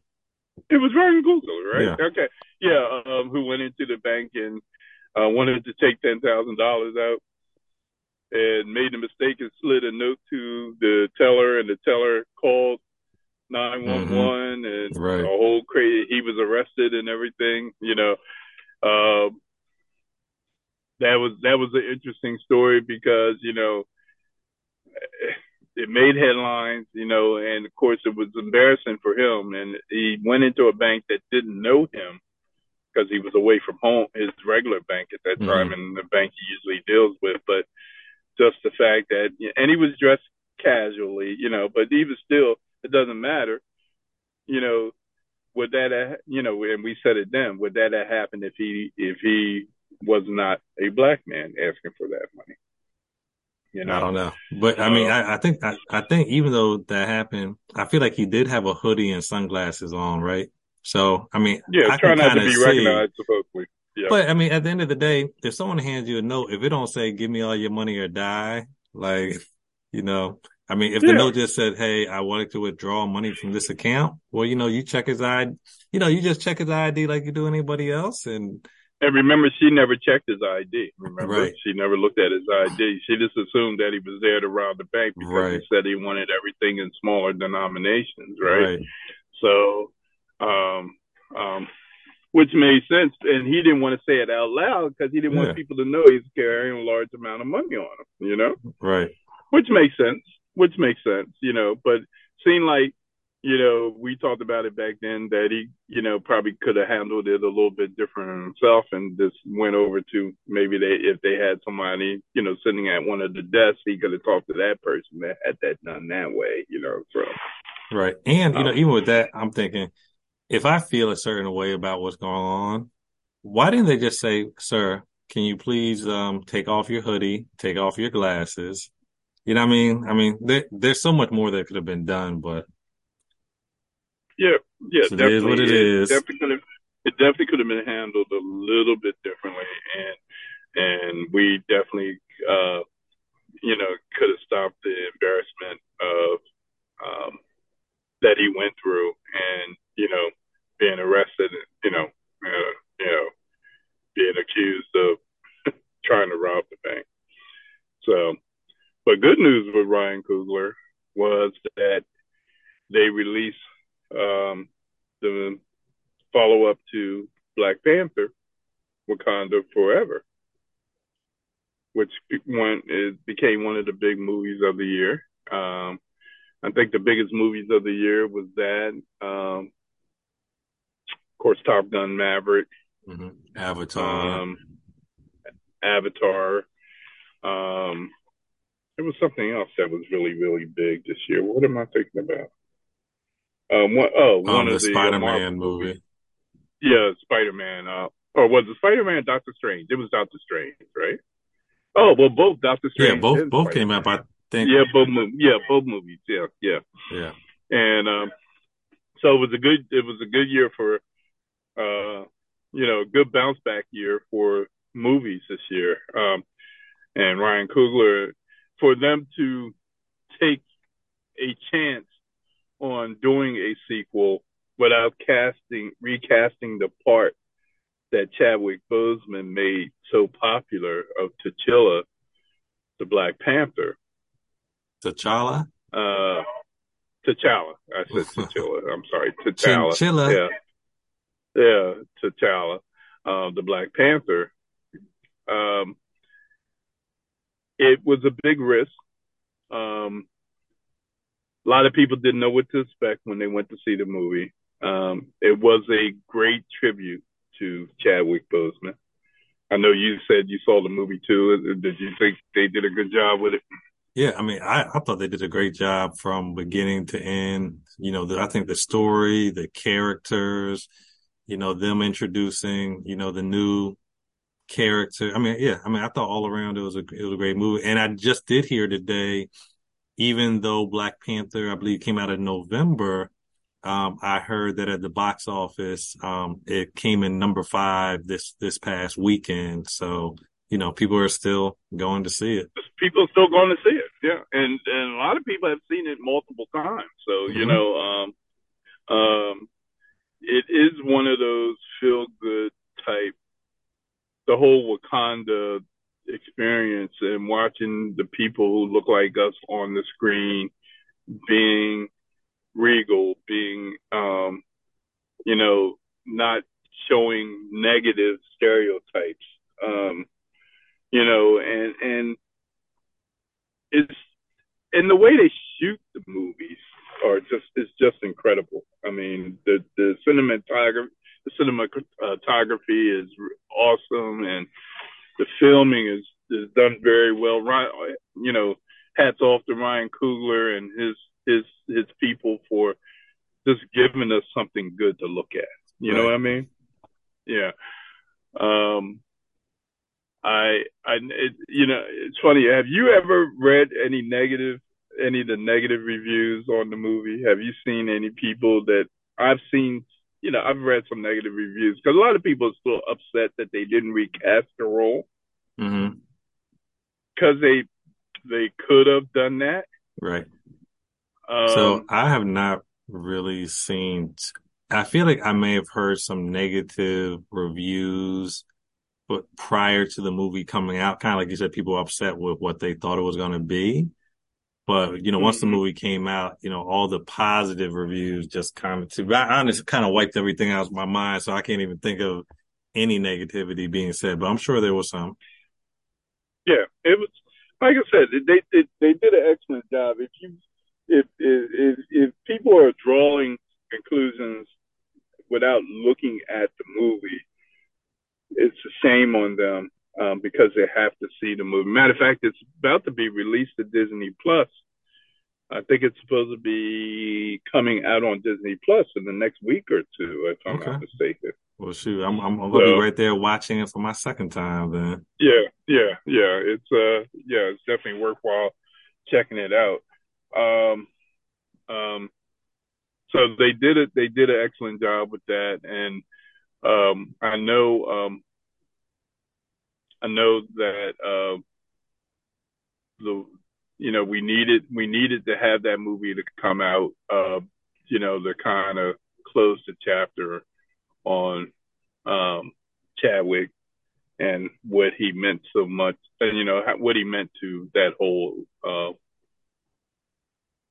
It was Ryan Coogler, right? Yeah. Okay. Yeah, um, who went into the bank and uh, wanted to take ten thousand dollars out and made the mistake and slid a note to the teller, and the teller called nine one one, and Mm-hmm. Right. a whole crazy. He was arrested and everything. You know, um, that was that was an interesting story because you know it made headlines, you know, and of course it was embarrassing for him. And he went into a bank that didn't know him because he was away from home, his regular bank at that time, and the bank he usually deals with. But just the fact that, and he was dressed casually, you know, but even still, it doesn't matter, you know. Would that, have, you know, and we said it then, would that have happened if he if he was not a black man asking for that money? You know, I don't know, but I mean, I, I think I, I think even though that happened, I feel like he did have a hoodie and sunglasses on, right? So I mean, yeah, I try not to be see- recognized, supposedly. Yeah. But I mean, at the end of the day, if someone hands you a note, if it don't say "Give me all your money or die," like, you know, I mean, if the note just said, "Hey, I wanted to withdraw money from this account," well, you know, you check his ID, you know, you just check his ID like you do anybody else, and And remember, she never checked his ID. Remember, Right. she never looked at his ID. She just assumed that he was there to rob the bank because Right. he said he wanted everything in smaller denominations, right? right, So, um, um, which made sense. And he didn't want to say it out loud because he didn't Yeah. want people to know he's carrying a large amount of money on him, you know? right, which makes sense. Which makes sense, you know. But seemed like, you know, we talked about it back then that he, you know, probably could have handled it a little bit different himself and just went over to maybe they if they had somebody, you know, sitting at one of the desks, he could have talked to that person that had that done that way, you know. So right. And you know, Um, even with that, I'm thinking, if I feel a certain way about what's going on, why didn't they just say, "Sir, can you please um take off your hoodie, take off your glasses"? You know what I mean? I mean, there, there's so much more that could have been done, but yeah, yeah, So it is definitely. what it is. Definitely could have it definitely could have been handled a little bit differently and and we definitely uh you know could have stopped the embarrassment of um that he went through and you know being arrested and you know uh, you know being accused of trying to rob the bank so but good news with Ryan Coogler was that they released um the follow up to Black Panther, Wakanda Forever, which one it became one of the big movies of the year. Um, I think the biggest movies of the year was that. Um, of course, Top Gun Maverick, mhm. Avatar. um, Avatar. Something else that was really, really big this year. What am I thinking about? Um, one, oh, one um, the of the uh, Spider-Man Marvel movie. Yeah, Spider Man. Uh, or was it Spider Man? Doctor Strange. It was Doctor Strange, right? Oh well, both Doctor Strange. Yeah, both both Spider-Man. came out. I think. Yeah, both movies. Yeah, both movies. Yeah, yeah. Yeah. And um, so it was a good. It was a good year for, uh, you know, good bounce back year for movies this year. Um, and Ryan Coogler, for them to take a chance on doing a sequel without casting recasting the part that Chadwick Boseman made so popular of T'Challa, the Black Panther. T'Challa. Uh, T'Challa. I said T'Challa. I'm sorry, T'Challa. Chinchilla. Yeah. yeah, T'Challa, uh, the Black Panther. Um, it was a big risk. Um, a lot of people didn't know what to expect when they went to see the movie. Um, it was a great tribute to Chadwick Boseman. I know you said you saw the movie too. Did you think they did a good job with it? Yeah, I mean, I, I thought they did a great job from beginning to end. You know, the, I think the story, the characters, you know, them introducing, you know, the new character. I mean, yeah, I mean, I thought all around it was a it was a great movie. And I just did hear today, even though Black Panther, I believe, came out in November, um, I heard that at the box office, um, it came in number five this this past weekend. So you know, people are still going to see it. People are still going to see it, yeah, and and a lot of people have seen it multiple times. So mm-hmm. you know, um, um, it is one of those feel good type. The whole Wakanda experience and watching the people who look like us on the screen being regal, being, um, you know, not showing negative stereotypes. Um, you know, and and it's and the way they shoot the movies are just is just incredible. I mean, the the cinematography the cinematography is awesome, and the filming is is done very well. Ryan, you know, hats off to Ryan Coogler and his his his people for just giving us something good to look at. You right. know what I mean? Yeah. Um, I, I, it, you know, it's funny. Have you ever read any negative, any of the negative reviews on the movie? Have you seen any people that I've seen? You know, I've read some negative reviews because a lot of people are still upset that they didn't recast the role because mm-hmm. they they could have done that. Right. Um, so I have not really seen. I feel like I may have heard some negative reviews but prior to the movie coming out, kind of like you said, people were upset with what they thought it was going to be. But, you know, once the mm-hmm. movie came out, you know, all the positive reviews just kind of, to be kind of wiped everything out of my mind. So I can't even think of any negativity being said, but I'm sure there was some. Yeah, it was, like I said, they, they, they did an excellent job. If you, if, if, if people are drawing conclusions without looking at the movie, it's a shame on them um, because they have to see the movie. Matter of fact, it's about to be released to Disney Plus. I think it's supposed to be coming out on Disney Plus in the next week or two, if I'm okay. not mistaken. Well, shoot, I'm I'm, gonna so, be right there watching it for my second time. Then. Yeah, yeah, yeah. It's uh, yeah, it's definitely worthwhile checking it out. Um, um, so they did it. They did an excellent job with that, and um, I know um, I know that uh, the you know we needed we needed to have that movie to come out uh, you know to kind of close the chapter on um, Chadwick and what he meant so much and you know what he meant to that whole uh,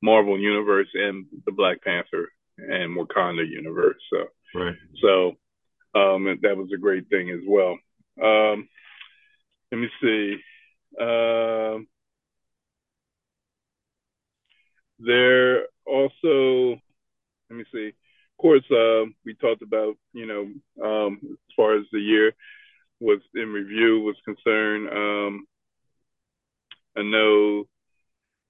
Marvel universe and the Black Panther and Wakanda universe. So right. So um, that was a great thing as well. Um, let me see. Uh, there also, let me see. Of course, uh, we talked about, you know, um, as far as the year was in review was concerned. Um, I know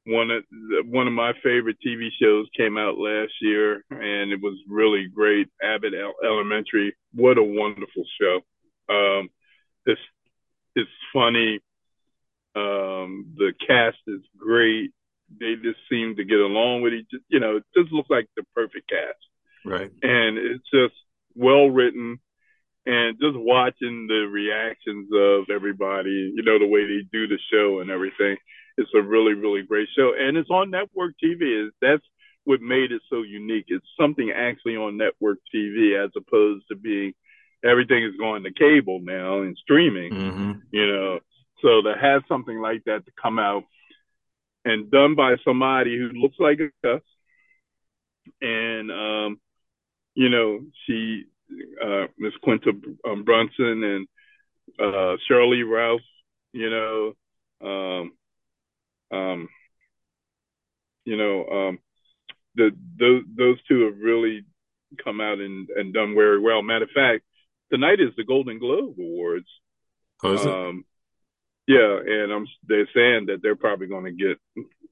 one of one of my favorite TV shows came out last year, and it was really great. Abbott Elementary, what a wonderful show! Um, it's it's funny. Um, the cast is great. They just seem to get along with each. You know, it just looks like the perfect cast. Right. And it's just well written, and just watching the reactions of everybody. You know, the way they do the show and everything it's a really, really great show, and it's on network TV. Is that's what made it so unique. It's something actually on network TV as opposed to being everything is going to cable now and streaming. Mm-hmm. You know, so to have something like that to come out and done by somebody who looks like us, and um, you know, she uh, Miss Quinta um, Brunson and uh, Sheryl Lee Ralph. You know, um, um, you know, um, the those those two have really come out and, and done very well. Matter of fact, tonight is the Golden Globe Awards. Oh, is it? Um, yeah, and I'm they're saying that they're probably going to get,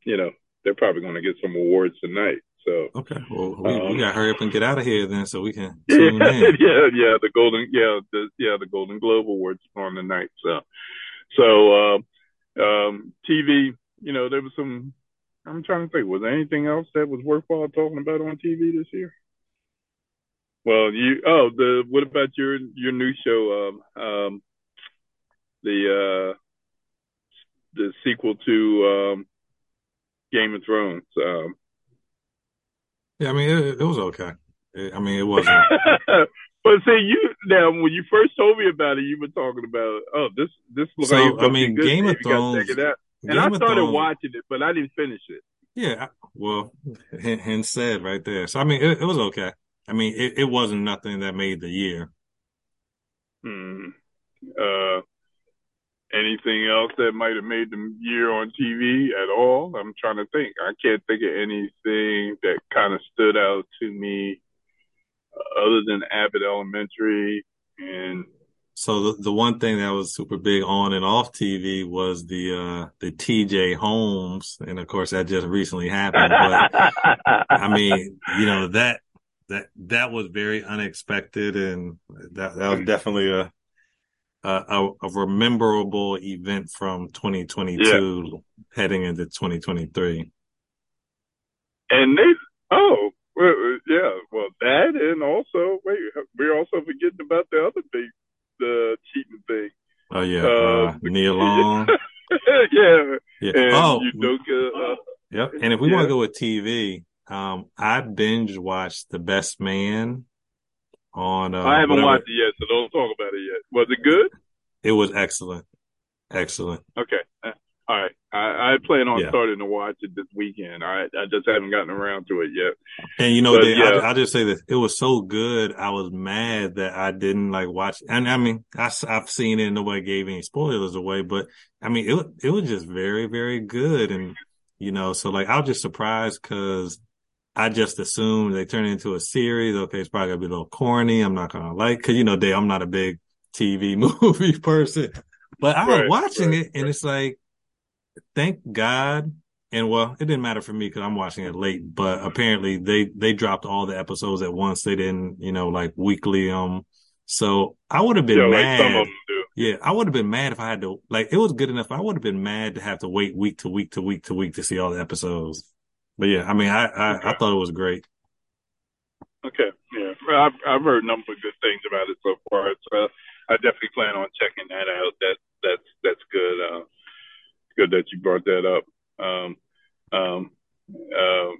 you know, they're probably going to get some awards tonight. So okay, well we, um, we got to hurry up and get out of here then, so we can. yeah, yeah, yeah. The Golden, yeah, the yeah the Golden Globe Awards on the night. So, so um, um, TV, you know, there was some. I'm trying to think. Was there anything else that was worthwhile talking about on TV this year? Well, you oh the what about your your new show um um the uh the sequel to um Game of Thrones um yeah I mean it, it was okay it, I mean it wasn't but see you now when you first told me about it you were talking about oh this this looks so, like I mean good. Game of Thrones and Game I started Thrones- watching it but I didn't finish it Yeah, well, hence said right there. So I mean, it, it was okay. I mean, it, it wasn't nothing that made the year. Hmm. Uh, anything else that might have made the year on TV at all? I'm trying to think. I can't think of anything that kind of stood out to me uh, other than Abbott Elementary and So the the one thing that was super big on and off TV was the uh the TJ Holmes, and of course that just recently happened. But I mean, you know that that that was very unexpected, and that that was definitely a a, a rememberable event from 2022 heading into 2023. and they oh well, yeah well that and also wait we're also forgetting about the other big the cheating thing Oh yeah, Uh, uh, Nia Long. yeah Yeah. and Oh, uh, Yep. And if we want to go with TV, um, I binge watched The Best Man on. Uh, I haven't whatever- watched it yet so don't talk about it yet was it good It was excellent, excellent. Okay. Uh, All right. I, I plan on Yeah. starting to watch it this weekend. I I just haven't gotten around to it yet. And you know, But, Dave, yeah. I, I'll just say this: it was so good. I was mad that I didn't like watch. And I mean, I, have seen it. and Nobody gave any spoilers away, but I mean, it it was just very, very good. And you know, so like I was just surprised because I just assumed they turned it into a series. Okay, it's probably gonna be a little corny. I'm not gonna like because you know, Dave, I'm not a big TV movie person, but I was Right, watching right, it and it's like, thank God. And well, it didn't matter for me because I'm watching it late, but apparently they, they dropped all the episodes at once. They didn't, you know, like weekly. Um, so I would have been Yeah, like mad. some of them do. Yeah, I would have been mad if I had to like it was good enough. I would have been mad to have to wait week to week to week to week to see all the episodes. But yeah, I mean, I I, I thought it was great. Okay. Yeah. I've I've heard a number of good things about it so far. So I definitely plan on checking that out. That that's that's good. Uh, good that you brought that up. Um, um, uh,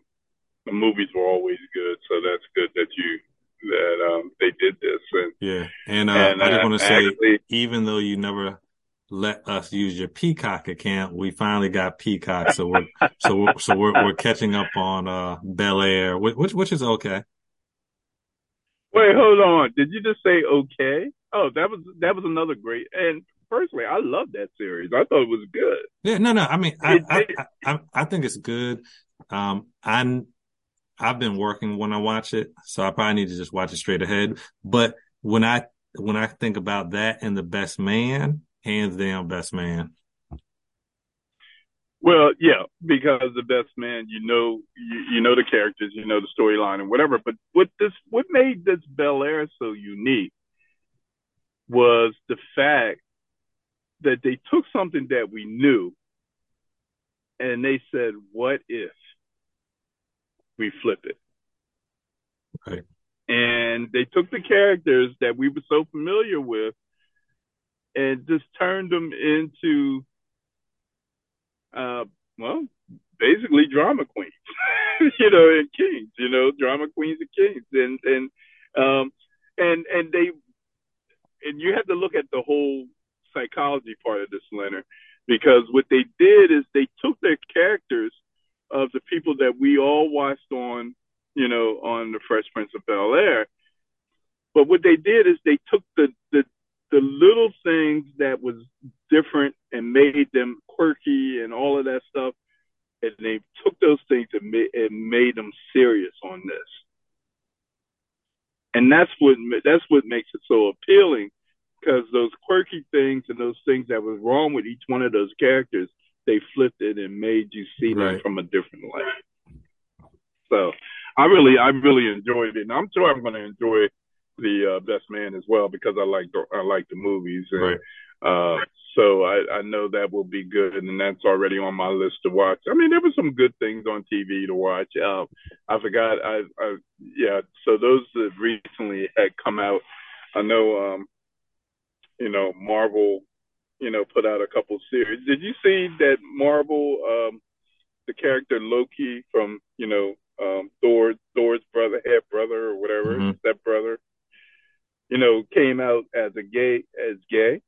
the movies were always good, so that's good that you that um they did this and Yeah, and uh, and I just want to say, actually even though you never let us use your Peacock account, we finally got Peacock, so we're so we're, so we're we're catching up on uh Bel Air, which which is okay. Wait, hold on. Did you just say okay? Oh, that was that was another great. And personally, I love that series. I thought it was good. Yeah, no, no. I mean, I, I, I, I, I think it's good. Um, I'm, I've been working when I watch it, so I probably need to just watch it straight ahead. But when I, when I think about that and the best man, hands down, best man. Well, yeah, because the best man, you know, you, you know the characters, you know the storyline and whatever. But what this, what made this Bel Air so unique was the fact that they took something that we knew, and they said, "What if we flip it?" Right. And they took the characters that we were so familiar with, and just turned them into uh, well, basically drama queens, you know, and kings, you know, drama queens and kings, and and um, and and they, and you have to look at the whole psychology part of this, Leonard, because what they did is they took their characters of the people that we all watched on, you know, on the Fresh Prince of Bel Air, but what they did is they took the the the little things that was different and made them quirky and all of that stuff, and they took those things and made, and made them serious on this. And that's what that's what makes it so appealing, because those quirky things and those things that was wrong with each one of those characters, they flipped it and made you see right. them from a different light. So, I really, I really enjoyed it, and I'm sure I'm going to enjoy the uh, Best Man as well because I like the, I like the movies. And, right. Uh, so I, I know that will be good, and that's already on my list to watch. I mean, there were some good things on TV to watch. Um, I forgot. I, I yeah. So those that recently had come out. I know. Um, you know, Marvel. You know, put out a couple series. Did you see that Marvel? Um, the character Loki from you know um, Thor, Thor's brother, half brother, or whatever, mm-hmm. step brother you know, came out as a gay as gay.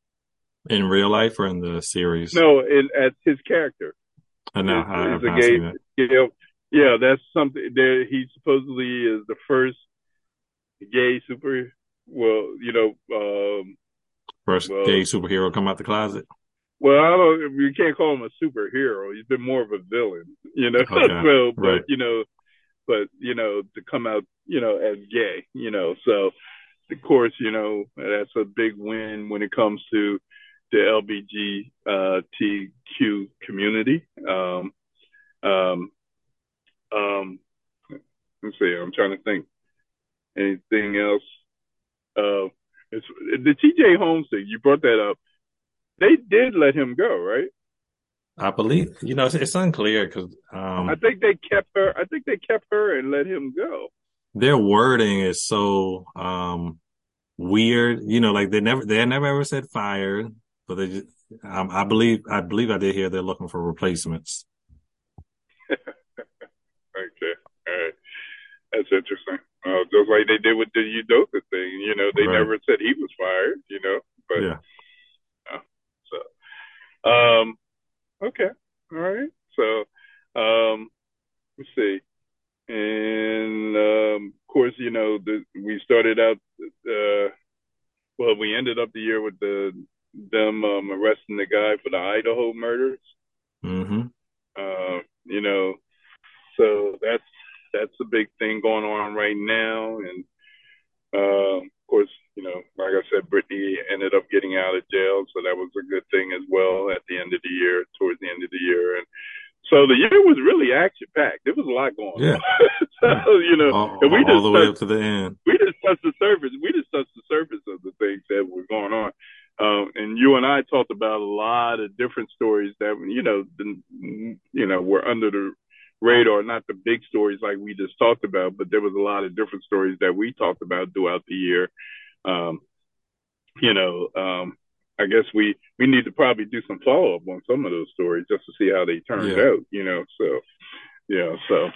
In real life or in the series? No, in as his character. I know. I have not gay, you know, yeah, that's something. There, he supposedly is the first gay super. Well, you know, um, first well, gay superhero come out the closet. Well, I don't. You can't call him a superhero. He's been more of a villain, you know. Okay. well, but right. you know, but you know, to come out, you know, as gay, you know, so of course, you know, that's a big win when it comes to the LBGTQ community. Um, um, um, let's see, I'm trying to think. Anything else? Uh, it's the TJ Holmes thing. You brought that up. They did let him go, right? I believe. You know, it's, it's unclear because um, I think they kept her. I think they kept her and let him go their wording is so um weird. You know, like they never they never ever said fired, but they just, um, I believe I believe I did hear they're looking for replacements. okay, all right, that's interesting. Uh, just like they did with the Udoka thing, you know, they right. never said he was fired, you know, but yeah. Uh, so, um, okay, all right. So, um, let's see and um, of course, you know, the, we started out. Uh, well, we ended up the year with the them um, arresting the guy for the Idaho murders. Mm-hmm. Uh, you know, so that's that's a big thing going on right now, and uh, of course, you know, like I said, Brittney ended up getting out of jail, so that was a good thing as well at the end of the year, towards the end of the year, and so the year was really action packed. There was a lot going yeah. on. so, you know, all, and we all just the way up to the end. We just touched the surface. We just touched the surface of the things that were going on. Um, and you and I talked about a lot of different stories that, you know, the, you know, were under the radar, not the big stories like we just talked about, but there was a lot of different stories that we talked about throughout the year. Um, you know, um, I guess we we need to probably do some follow up on some of those stories just to see how they turned yeah. out, you know. So yeah, so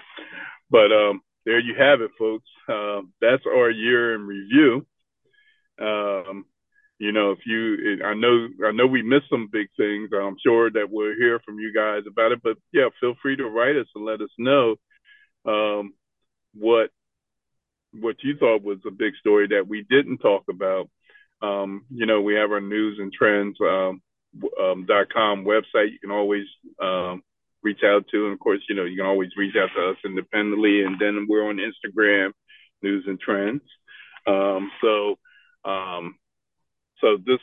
but um there you have it, folks. Um, that's our year in review. Um, you know, if you, I know, I know we missed some big things. I'm sure that we'll hear from you guys about it. But yeah, feel free to write us and let us know um, what what you thought was a big story that we didn't talk about um, you know, we have our Newz and Trendz um, um, .com website. You can always um, reach out to, and of course, you know, you can always reach out to us independently. And then we're on Instagram, Newz and Trendz. Um, so, um, so this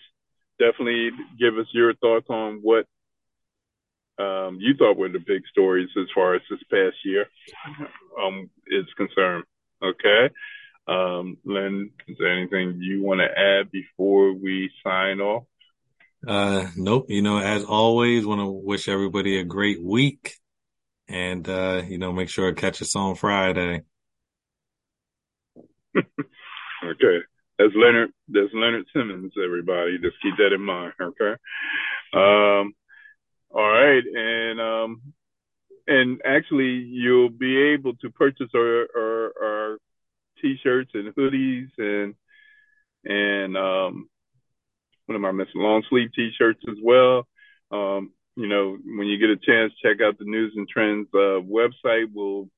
definitely give us your thoughts on what um, you thought were the big stories as far as this past year um, is concerned. Okay. Um, Len, is there anything you want to add before we sign off? Uh, nope. You know, as always, want to wish everybody a great week and, uh, you know, make sure to catch us on Friday. okay. That's Leonard, that's Leonard Simmons, everybody. Just keep that in mind. Okay. Um, all right. And, um, and actually you'll be able to purchase our, our, our t-shirts and hoodies and and um, what am I missing? Long sleeve t-shirts as well. Um, you know, when you get a chance, check out the Newz and Trendz uh, website. We'll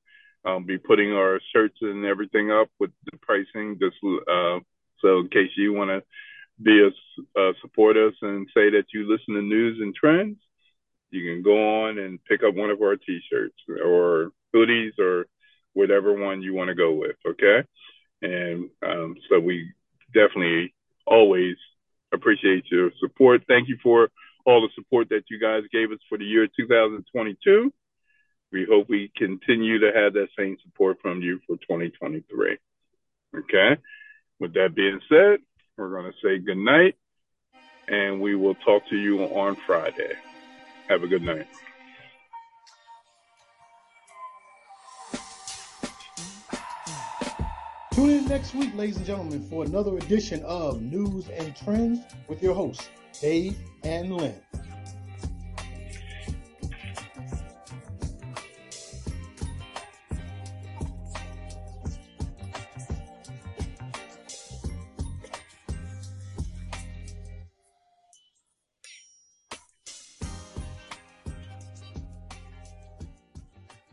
um, be putting our shirts and everything up with the pricing. Just uh, So in case you want to be a uh, support us and say that you listen to Newz and Trendz, you can go on and pick up one of our t-shirts or hoodies or whatever one you want to go with. Okay. And um, so we definitely always appreciate your support. Thank you for all the support that you guys gave us for the year 2022. We hope we continue to have that same support from you for 2023. Okay. With that being said, we're going to say good night and we will talk to you on Friday. Have a good night. Tune in next week, ladies and gentlemen, for another edition of Newz and Trendz with your hosts, Dave and Len.